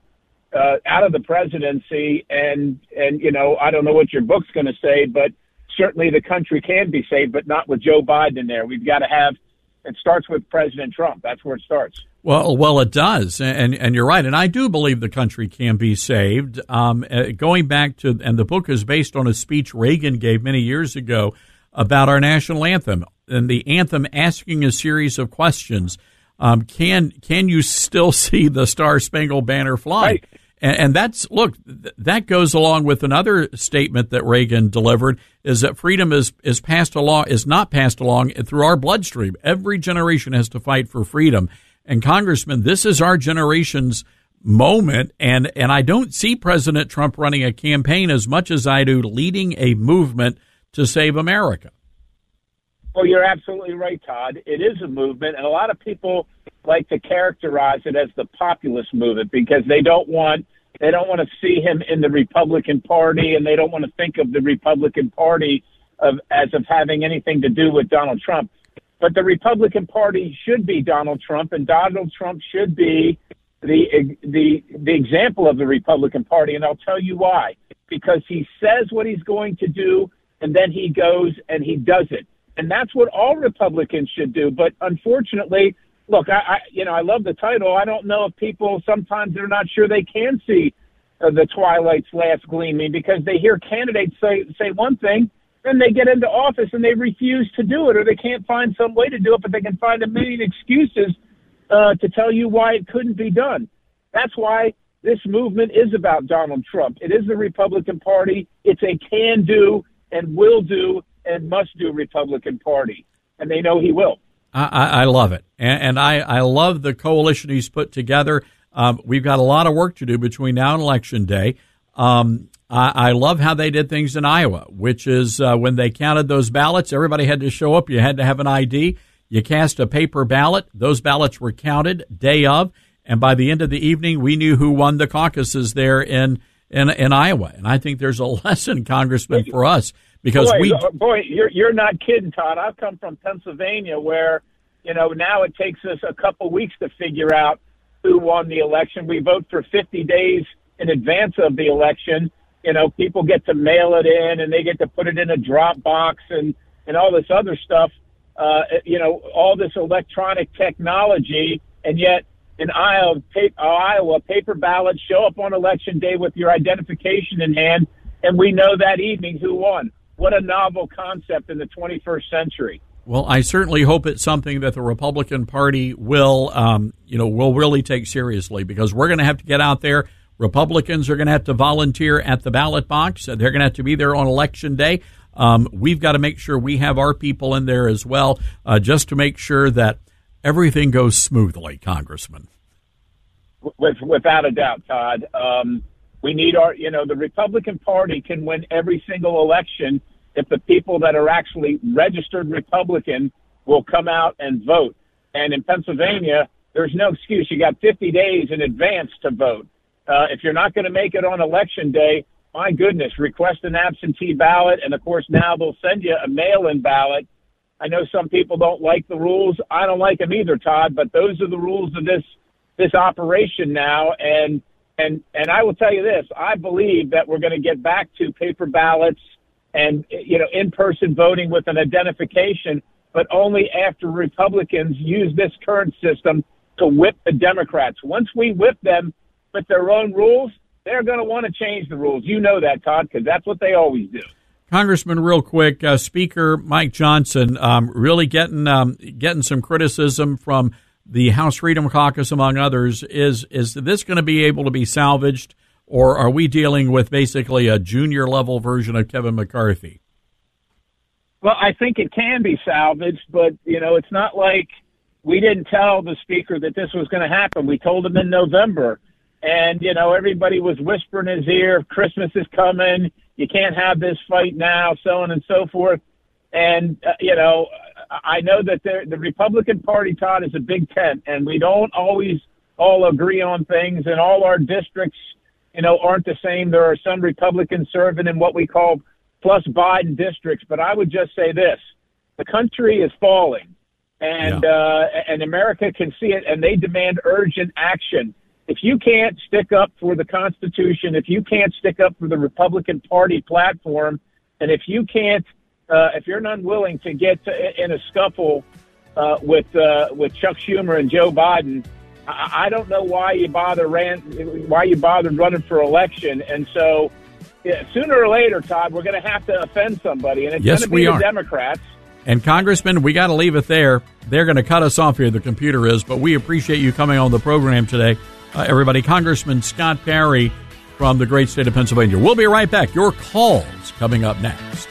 uh, out of the presidency. And, and, you know, I don't know what your book's going to say, but certainly the country can be saved, but not with Joe Biden there. We've got to have, it starts with President Trump. That's where it starts. Well, well, it does, and and you're right, and I do believe the country can be saved. Um, uh, going back to, and the book is based on a speech Reagan gave many years ago about our national anthem, and the anthem asking a series of questions. Um, can can you still <laughs> see the Star Spangled Banner fly? Right. And, and that's look that goes along with another statement that Reagan delivered is that freedom is is passed along is not passed along through our bloodstream. Every generation has to fight for freedom. And Congressman, this is our generation's moment, and and I don't see President Trump running a campaign as much as I do leading a movement to save America. Well, you're absolutely right, Todd. It is a movement, and a lot of people like to characterize it as the populist movement because they don't want they don't want to see him in the Republican Party, and they don't want to think of the Republican Party of as of having anything to do with Donald Trump. But the Republican Party should be Donald Trump, and Donald Trump should be the the the example of the Republican Party. And I'll tell you why. Because he says what he's going to do, and then he goes and he does it. And that's what all Republicans should do. But unfortunately, look, I, I you know I love the title. I don't know if people sometimes they're not sure they can see uh, the twilight's last gleaming because they hear candidates say say one thing then they get into office and they refuse to do it, or they can't find some way to do it, but they can find a million excuses uh, to tell you why it couldn't be done. That's why this movement is about Donald Trump. It is the Republican Party. It's a can do and will do and must do Republican Party. And they know he will. I, I love it. And, and, I, I love the coalition he's put together. Um, we've got a lot of work to do between now and Election Day. Um, I, I love how they did things in Iowa, which is uh, when they counted those ballots, everybody had to show up. You had to have an ID. You cast a paper ballot. Those ballots were counted day of, and by the end of the evening, we knew who won the caucuses there in in, in Iowa. And I think there's a <laughs> lesson, Congressman, for us because boy, we uh, boy, you're you're not kidding, Todd. I've come from Pennsylvania, where you know now it takes us a couple weeks to figure out who won the election. We vote for 50 days in advance of the election you know, people get to mail it in and they get to put it in a drop box and, and all this other stuff, uh, you know, all this electronic technology. And yet in Iowa, paper ballots show up on election day with your identification in hand. And we know that evening who won. What a novel concept in the 21st century. Well, I certainly hope it's something that the Republican Party will, um, you know, will really take seriously because we're going to have to get out there. Republicans are going to have to volunteer at the ballot box. They're going to have to be there on election day. Um, we've got to make sure we have our people in there as well, uh, just to make sure that everything goes smoothly, Congressman. With, without a doubt, Todd. Um, we need our, you know, the Republican Party can win every single election if the people that are actually registered Republican will come out and vote. And in Pennsylvania, there's no excuse. You got 50 days in advance to vote. Uh, if you're not going to make it on election day, my goodness, request an absentee ballot. And of course, now they'll send you a mail in ballot. I know some people don't like the rules. I don't like them either, Todd, but those are the rules of this, this operation now. And, and, and I will tell you this, I believe that we're going to get back to paper ballots and, you know, in-person voting with an identification, but only after Republicans use this current system to whip the Democrats. Once we whip them with their own rules, they're going to want to change the rules. You know that, Todd, because that's what they always do. Congressman, real quick, uh, Speaker Mike Johnson um, really getting um, getting some criticism from the House Freedom Caucus, among others. Is is this going to be able to be salvaged, or are we dealing with basically a junior level version of Kevin McCarthy? Well, I think it can be salvaged, but you know, it's not like we didn't tell the speaker that this was going to happen. We told him in November and you know everybody was whispering in his ear christmas is coming. You can't have this fight now so on and so forth. And uh, you know i know that the republican party todd is a big tent and we don't always all agree on things and all our districts you know aren't the same. There are some republicans serving in what we call plus biden districts but i would just say this. The country is falling and yeah. uh and america can see it and they demand urgent action if you can't stick up for the Constitution, if you can't stick up for the Republican Party platform, and if you can't, uh, if you're unwilling to get to, in a scuffle uh, with uh, with Chuck Schumer and Joe Biden, I, I don't know why you bother ran, why you bothered running for election. And so, yeah, sooner or later, Todd, we're going to have to offend somebody, and it's yes, going to be the are. Democrats. And Congressman, we got to leave it there. They're going to cut us off here. The computer is, but we appreciate you coming on the program today uh, everybody. Congressman Scott Perry from the great state of Pennsylvania. We'll be right back. Your calls coming up next.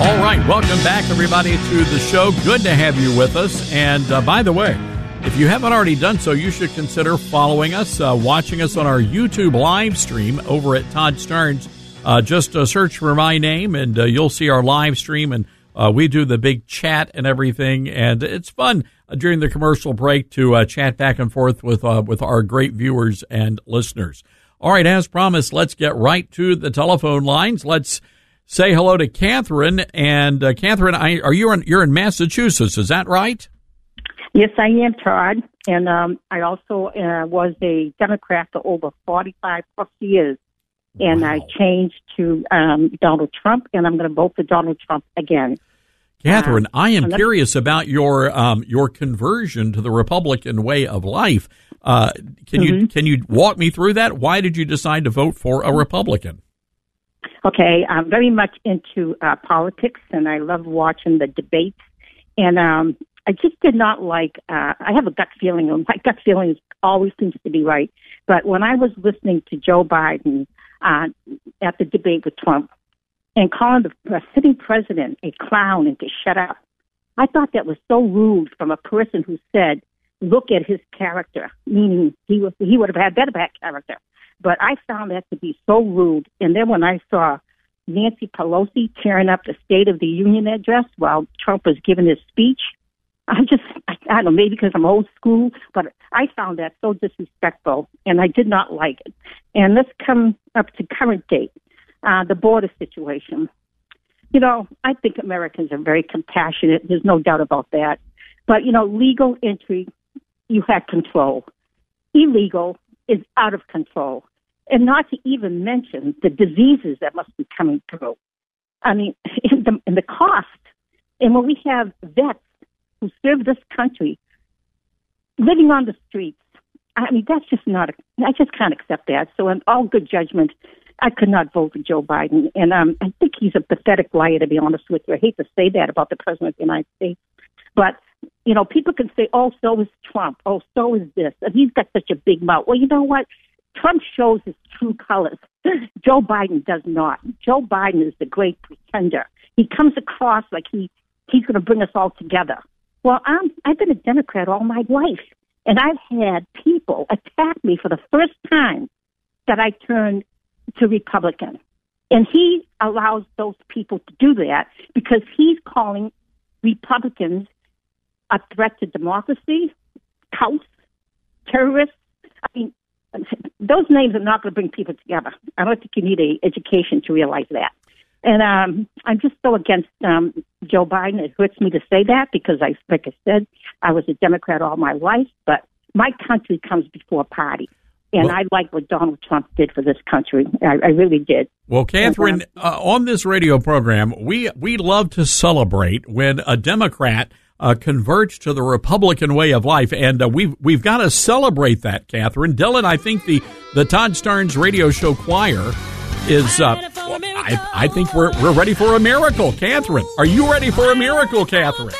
All right, welcome back, everybody, to the show. Good to have you with us. And uh, by the way, if you haven't already done so, you should consider following us, uh, watching us on our YouTube live stream over at Todd Starnes. Uh, just uh, search for my name and uh, you'll see our live stream. And uh, we do the big chat and everything. And it's fun uh, during the commercial break to uh, chat back and forth with, with our great viewers and listeners. All right, as promised, let's get right to the telephone lines. Let's say hello to Catherine. And Catherine, I, are you in, you're in Massachusetts? Is that right? Yes, I am, Todd. And um, I also uh, was a Democrat for over 45 plus years. And wow. I changed to um, Donald Trump, and I'm going to vote for Donald Trump again. Catherine, uh, I am curious about your um, your conversion to the Republican way of life. Uh, can mm-hmm. you can you walk me through that? Why did you decide to vote for a Republican? Okay, I'm very much into uh, politics, and I love watching the debates. And um, I just did not like. Uh, I have a gut feeling. And my <laughs> gut feeling always seems to be right. But when I was listening to Joe Biden uh, at the debate with Trump and calling the sitting president a clown and to shut up, I thought that was so rude from a person who said, "Look at his character," meaning he was he would have had better bad character. But I found that to be so rude. And then when I saw Nancy Pelosi tearing up the State of the Union address while Trump was giving his speech, I just, I, I don't know, maybe because I'm old school, but I found that so disrespectful and I did not like it. And let's come up to current date, uh, the border situation. You know, I think Americans are very compassionate. There's no doubt about that. But, you know, legal entry, you had control. Illegal is out of control. And not to even mention the diseases that must be coming through. I mean, <laughs> in the, in the cost. And when we have vets who serve this country living on the streets. I mean, that's just not. I just can't accept that. So, in all good judgment, I could not vote for Joe Biden, and um, I think he's a pathetic liar. To be honest with you, I hate to say that about the president of the United States, but you know, people can say, "Oh, so is Trump. Oh, so is this," and he's got such a big mouth. Well, you know what? Trump shows his true colors. <laughs> Joe Biden does not. Joe Biden is the great pretender. He comes across like he he's going to bring us all together. Well, I'm I've been a Democrat all my life, and I've had people attack me for the first time that I turned to Republican. And he allows those people to do that because he's calling Republicans a threat to democracy, cults, terrorists. I mean, those names are not going to bring people together. I don't think you need a education to realize that. And um, I'm just so against um, Joe Biden. It hurts me to say that because I, like I said, I was a Democrat all my life, but my country comes before party. And Well- I like what Donald Trump did for this country. I, I really did. Well, Catherine, uh, on this radio program, we we love to celebrate when a Democrat uh, converts to the Republican way of life, and uh, we've we've got to celebrate that, Catherine. Dylan, I think the the Todd Starnes radio show choir is. Uh, I I think we're we're ready for a miracle, Catherine. Are you ready for a miracle, Catherine?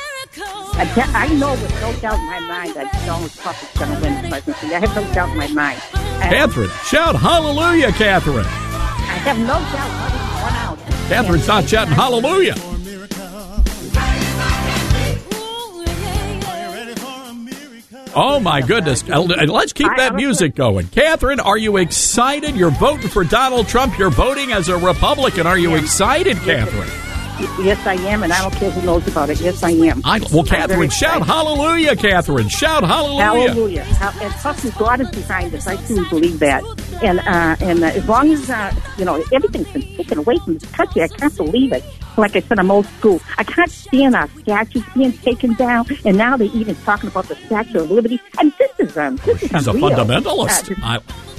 I, ca- I know with no doubt in my mind that Donald Trump is going to win the presidency. I have no doubt in my mind. Catherine, shout hallelujah, Catherine. I have no doubt. Catherine's not shouting hallelujah. Oh my goodness. Uh, Let's keep that music going. Catherine, are you excited? You're voting for Donald Trump. You're voting as a Republican. Are you excited, Catherine? Yes, I am, and I don't care who knows about it. Yes, I am. I, well, Catherine, shout hallelujah, Catherine. Shout hallelujah. Hallelujah. Hal- And trust me, God is behind this. I truly believe that. And uh, and uh, as long as uh, you know everything's been taken away from this country, I can't believe it. Like I said, I'm old school. I can't stand our statues being taken down, and now they're even talking about the Statue of Liberty. And this is um, this is She's a fundamentalist. Uh, I,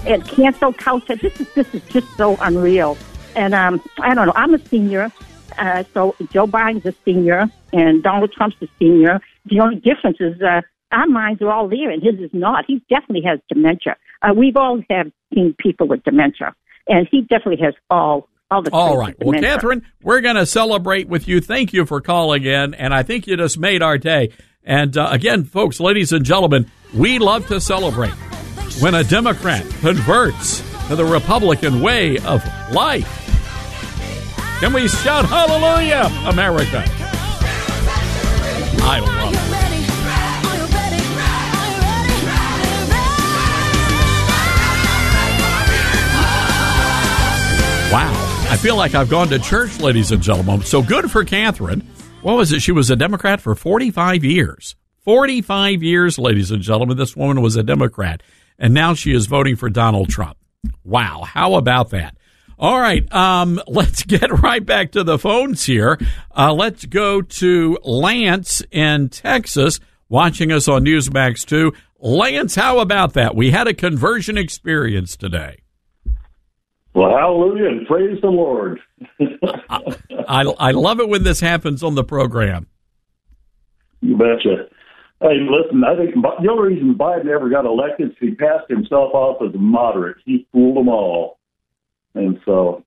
and cancel culture. This is this is just so unreal. And um, I don't know. I'm a senior, uh, so Joe Biden's a senior, and Donald Trump's a senior. The only difference is uh, our minds are all there, and his is not. He definitely has dementia. Uh, we've all have seen people with dementia, and he definitely has all all the. All right. Well. Catherine, we're going to celebrate with you. Thank you for calling in, and I think you just made our day. And uh, again, folks, ladies and gentlemen, we love to celebrate when a Democrat converts to the Republican way of life. Can we shout hallelujah, America? I love it. Wow. I feel like I've gone to church, ladies and gentlemen. So good for Catherine. What was it? She was a Democrat for 45 years. 45 years, ladies and gentlemen. This woman was a Democrat. And now she is voting for Donald Trump. Wow. How about that? All right. Um, <laughs> let's get right back to the phones here. Uh, let's go to Lance in Texas watching us on Newsmax 2. Lance, how about that? We had a conversion experience today. Well, hallelujah and praise the Lord. <laughs> I, I love it when this happens on the program. You betcha. Hey, listen, I think the only reason Biden ever got elected is he passed himself off as a moderate. He fooled them all. And so,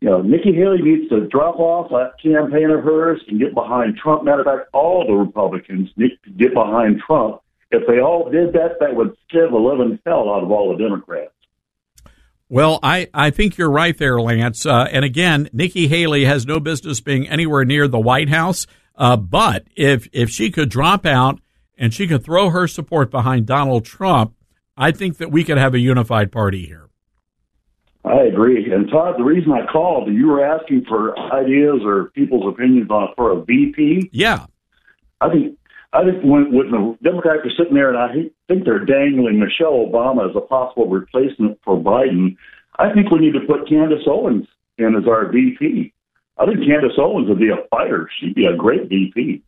you know, Nikki Haley needs to drop off that campaign of hers and get behind Trump. Matter of fact, all the Republicans need to get behind Trump. If they all did that, that would scare the living hell out of all the Democrats. Well, I, I think you're right there, Lance. Uh, and again, Nikki Haley has no business being anywhere near the White House. Uh, but if if she could drop out and she could throw her support behind Donald Trump, I think that we could have a unified party here. I agree. And Todd, the reason I called, you were asking for ideas or people's opinions on for a VP. Yeah. I think I think when, when the Democrats are sitting there, and I think they're dangling Michelle Obama as a possible replacement for Biden. I think we need to put Candace Owens in as our VP. I think Candace Owens would be a fighter. She'd be a great VP.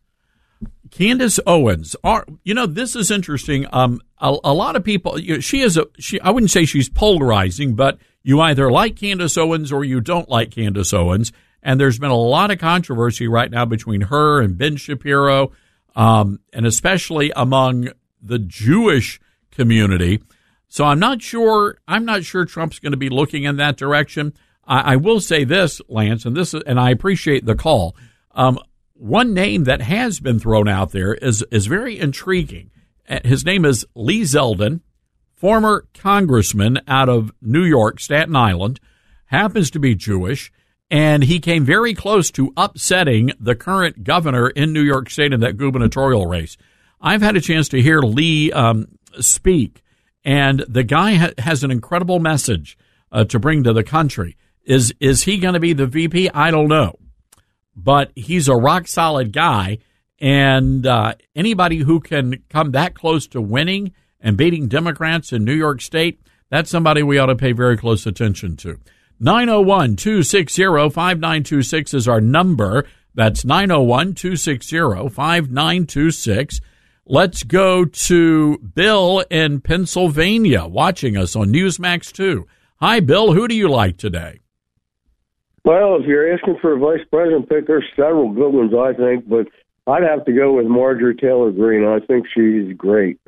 Candace Owens. Are you know this is interesting. Um, a, a lot of people. You know, she is a. She. I wouldn't say she's polarizing, but you either like Candace Owens or you don't like Candace Owens. And there's been a lot of controversy right now between her and Ben Shapiro, um, and especially among the Jewish community. So I'm not sure. I'm not sure Trump's going to be looking in that direction. I, I will say this, Lance, and this, and I appreciate the call. Um, one name that has been thrown out there is is very intriguing. Uh, His name is Lee Zeldin, former congressman out of New York, Staten Island, happens to be Jewish, and he came very close to upsetting the current governor in New York State in that gubernatorial race. I've had a chance to hear Lee um, speak, and the guy ha- has an incredible message uh, to bring to the country. Is is he going to be the VP? I don't know, but he's a rock solid guy, and uh, anybody who can come that close to winning and beating Democrats in New York State, that's somebody we ought to pay very close attention to. 901 260 5926 is our number. That's 901 260 5926. Let's go to Bill in Pennsylvania watching us on Newsmax 2. Hi, Bill. Who do you like today? Well, if you're asking for a vice president pick, there's several good ones, I think, but I'd have to go with Marjorie Taylor Greene. I think she's great.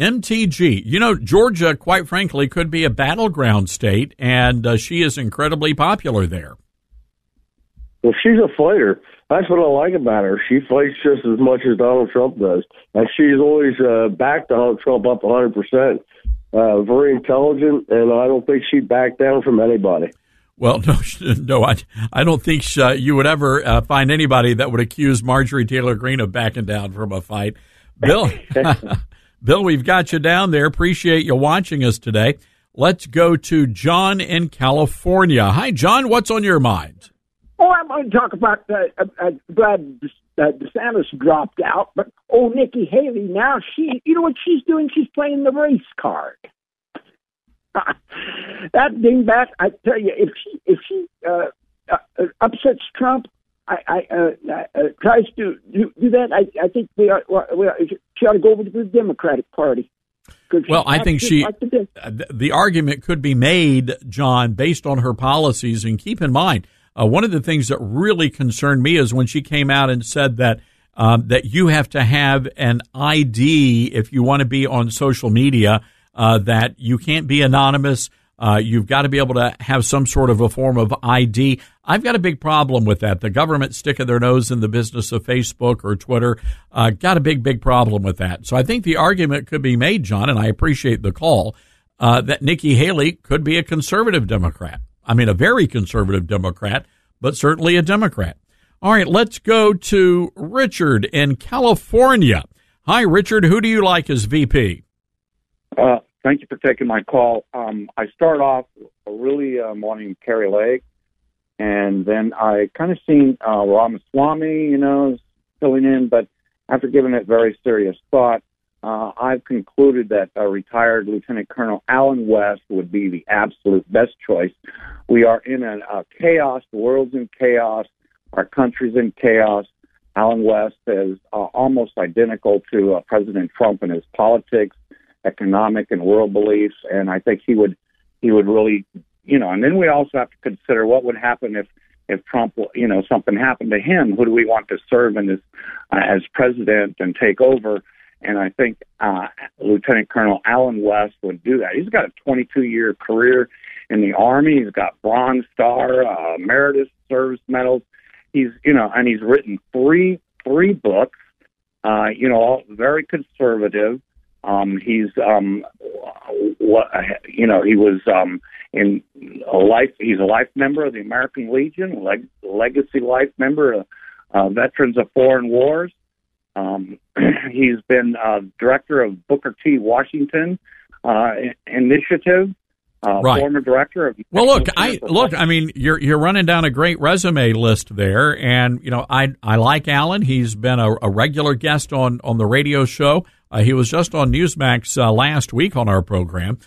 MTG. You know, Georgia, quite frankly, could be a battleground state, and uh, she is incredibly popular there. Well, she's a fighter. That's what I like about her. She fights just as much as Donald Trump does, and she's always uh, backed Donald Trump up 100 percent. Uh, very intelligent, and I don't think she'd back down from anybody. Well, <laughs> no, no, I, I don't think uh, you would ever uh, find anybody that would accuse Marjorie Taylor Greene of backing down from a fight. Bill, <laughs> <laughs> Bill, we've got you down there. Appreciate you watching us today. Let's go to John in California. Hi, John. What's on your mind? Oh, I'm going to talk about uh, uh, uh, glad uh, DeSantis dropped out, but oh, Nikki Haley now she, you know what she's doing? She's playing the race card. <laughs> that dingbat, I tell you, if she if she uh, uh, upsets Trump, I, I uh, uh, tries to do, do that, I, I think we are, we are, she ought to go over to the Democratic Party. Well, I think she. like the Dem- uh, th- The argument could be made, John, based on her policies. And keep in mind, uh, one of the things that really concerned me is when she came out and said that um, that you have to have an ID if you want to be on social media. Uh, that you can't be anonymous. Uh, you've got to be able to have some sort of a form of ID. I've got a big problem with that. The government sticking their nose in the business of Facebook or Twitter. Uh, got a big, big problem with that. So I think the argument could be made, John, and I appreciate the call, uh, that Nikki Haley could be a conservative Democrat. I mean, a very conservative Democrat, but certainly a Democrat. All right, let's go to Richard in California. Hi, Richard. Who do you like as VP? Uh, thank you for taking my call. Um, I start off really um, wanting Kari Lake, and then I kind of seen uh, Ramaswamy, you know, filling in, but after giving it very serious thought, uh, I've concluded that retired Lieutenant Colonel Allen West would be the absolute best choice. We are in a, chaos. The world's in chaos. Our country's in chaos. Allen West is uh, almost identical to uh, President Trump in his politics, economic, and world beliefs, and I think he would he would really, you know. And then we also have to consider what would happen if if Trump, you know, something happened to him. Who do we want to serve in this uh, as president and take over? And I think uh, Lieutenant Colonel Allen West would do that. He's got a 22 year career in the Army. He's got Bronze Star, uh, Emeritus Service Medals. He's, you know, and he's written three three books. Uh, you know, all very conservative. Um, he's, um, you know, he was um, in a life. He's a life member of the American Legion, leg, legacy life member of uh, Veterans of Foreign Wars. Um, <clears throat> he's been uh, director of Booker T. Washington uh, Initiative. Uh, Right. Former director of. Well, look, I look. I mean, you're you're running down a great resume list there, and you know, I I like Allen. He's been a, a regular guest on on the radio show. Uh, he was just on Newsmax uh, last week on our program.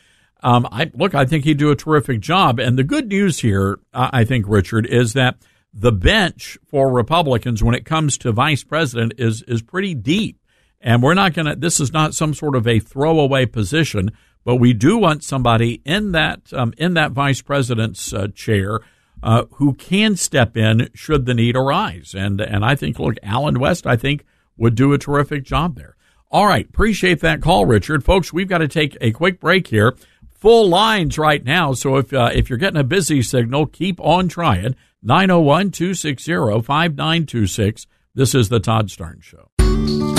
Um, I look. I think he'd do a terrific job. And the good news here, uh, I think, Richard, is that the bench for Republicans when it comes to vice president is is pretty deep. And we're not going to, this is not some sort of a throwaway position, but we do want somebody in that, um, in that vice president's uh, chair, uh, who can step in should the need arise. And, and I think, look, Allen West, I think would do a terrific job there. All right. Appreciate that call, Richard. Folks, we've got to take a quick break here. Full lines right now. So if, uh, if you're getting a busy signal, keep on trying. 901 260 5926. This is the Todd Starnes Show.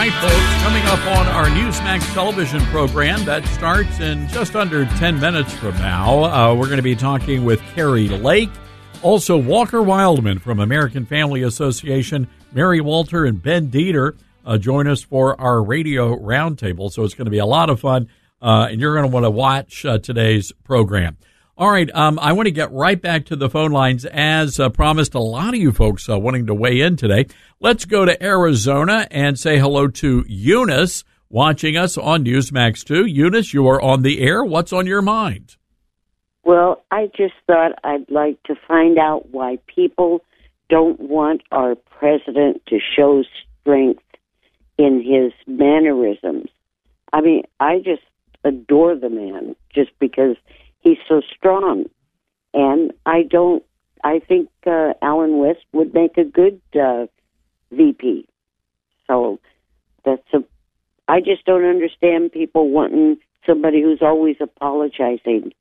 Right, folks, coming up on our Newsmax television program that starts in just under 10 minutes from now, uh, we're going to be talking with Kari Lake, also Walker Wildmon from American Family Association, Mary Walter and Ben Dieter uh, join us for our radio roundtable. So it's going to be a lot of fun, uh, and you're going to want to watch uh, today's program. All right, um, I want to get right back to the phone lines as uh, promised. A lot of you folks uh, wanting to weigh in today. Let's go to Arizona and say hello to Eunice watching us on Newsmax 2. Eunice, you are on the air. What's on your mind? Well, I just thought I'd like to find out why people don't want our president to show strength in his mannerisms. I mean, I just adore the man just because he's so strong. And I don't, I think uh, Allen West would make a good uh, VP. So that's a, I just don't understand people wanting somebody who's always apologizing.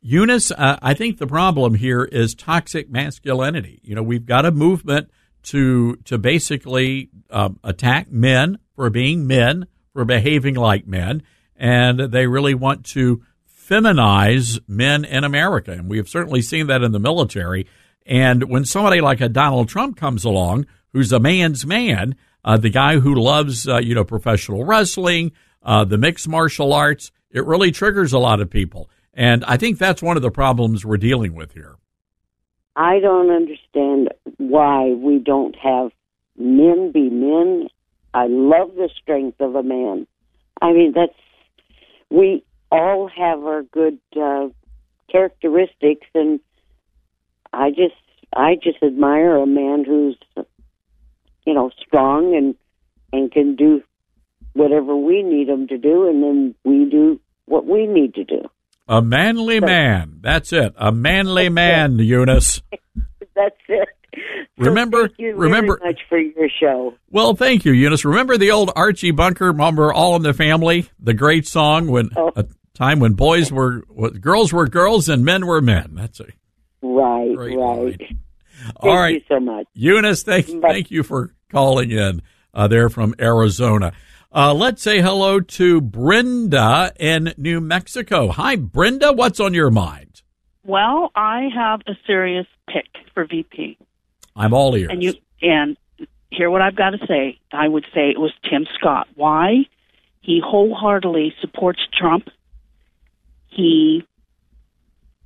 Eunice, uh, I think the problem here is toxic masculinity. You know, we've got a movement to to basically um, attack men for being men, for behaving like men, and they really want to feminize men in America. And we have certainly seen that in the military. And when somebody like a Donald Trump comes along, who's a man's man, uh, the guy who loves, uh, you know, professional wrestling, uh, the mixed martial arts, it really triggers a lot of people. And I think that's one of the problems we're dealing with here. I don't understand why we don't have men be men. I love the strength of a man. I mean, that's we all have our good uh, characteristics, and I just I just admire a man who's you know strong and and can do whatever we need him to do, and then we do what we need to do. A manly man. That's it. A manly man, Eunice. <laughs> That's it. Remember, Thank you remember. very much for your show. Well, thank you, Eunice. Remember the old Archie Bunker? Remember All in the Family, the great song when a time when boys were, what, girls were girls and men were men. That's a Right, Great right. All Thank right. you so much. Eunice. Thank thank you for calling in. Uh, there from Arizona. Uh, let's say hello to Brenda in New Mexico. Hi, Brenda. What's on your mind? Well, I have a serious pick for VP, I'm all ears. and you and hear what I've got to say. I would say it was Tim Scott. Why? He wholeheartedly supports Trump. He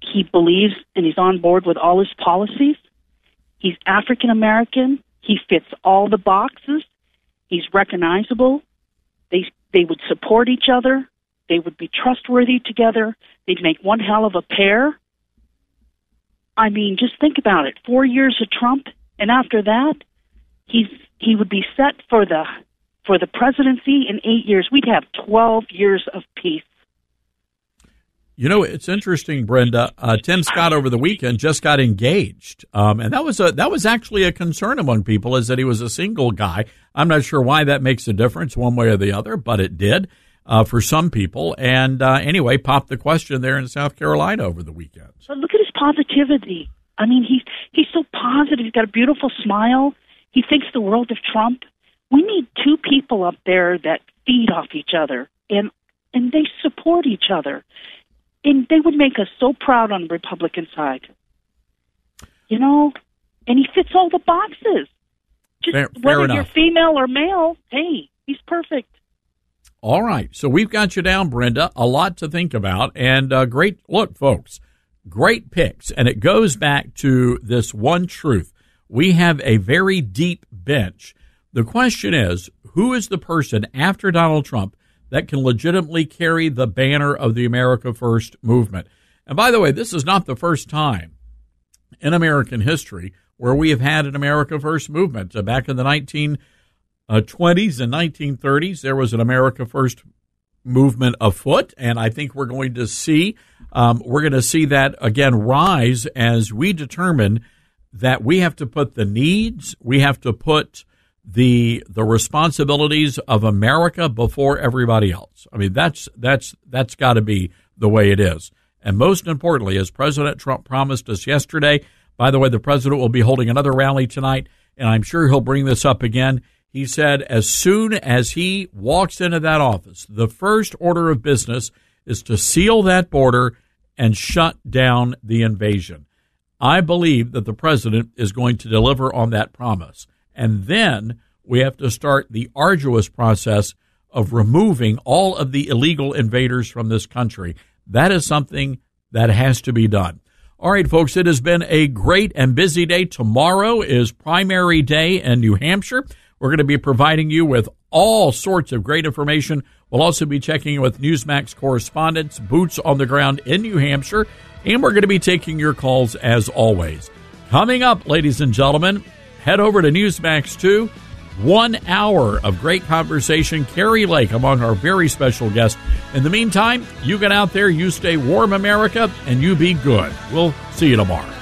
he believes and he's on board with all his policies. He's African American. He fits all the boxes. He's recognizable. They they would support each other. They would be trustworthy together. They'd make one hell of a pair. I mean, just think about it. Four years of Trump, and after that, he's he would be set for the for the presidency in eight years. We'd have twelve years of peace. You know, it's interesting, Brenda. Uh, Tim Scott over the weekend just got engaged, um, and that was a that was actually a concern among people, is that he was a single guy. I'm not sure why that makes a difference one way or the other, but it did uh, for some people. And uh, anyway, popped the question there in South Carolina over the weekend. But look at his positivity. I mean, he's he's so positive. He's got a beautiful smile. He thinks the world of Trump. We need two people up there that feed off each other and and they support each other. And they would make us so proud on the Republican side. You know, and he fits all the boxes. Just Fair- fair whether you're female or male, hey, he's perfect. All right. So we've got you down, Brenda. A lot to think about. And uh, great look, folks. Great picks. And it goes back to this one truth. We have a very deep bench. The question is who is the person after Donald Trump that can legitimately carry the banner of the America First movement? And by the way, this is not the first time in American history where we have had an America First movement. Uh, back in the 19 uh, 20s and 1930s, there was an America First movement afoot, and I think we're going to see um, we're going to see that again rise as we determine that we have to put the needs, we have to put the the responsibilities of America before everybody else. I mean, that's that's that's got to be the way it is. And most importantly, as President Trump promised us yesterday, by the way, the president will be holding another rally tonight, and I'm sure he'll bring this up again. He said as soon as he walks into that office, the first order of business is to seal that border and shut down the invasion. I believe that the president is going to deliver on that promise. And then we have to start the arduous process of removing all of the illegal invaders from this country. That is something that has to be done. All right, folks, it has been a great and busy day. Tomorrow is primary day in New Hampshire. We're going to be providing you with all sorts of great information. We'll also be checking with Newsmax correspondents, boots on the ground in New Hampshire, and we're going to be taking your calls as always. Coming up, ladies and gentlemen, head over to Newsmax 2 one hour of great conversation. Kari Lake among our very special guests. In the meantime, you get out there, you stay warm, America, and you be good. We'll see you tomorrow.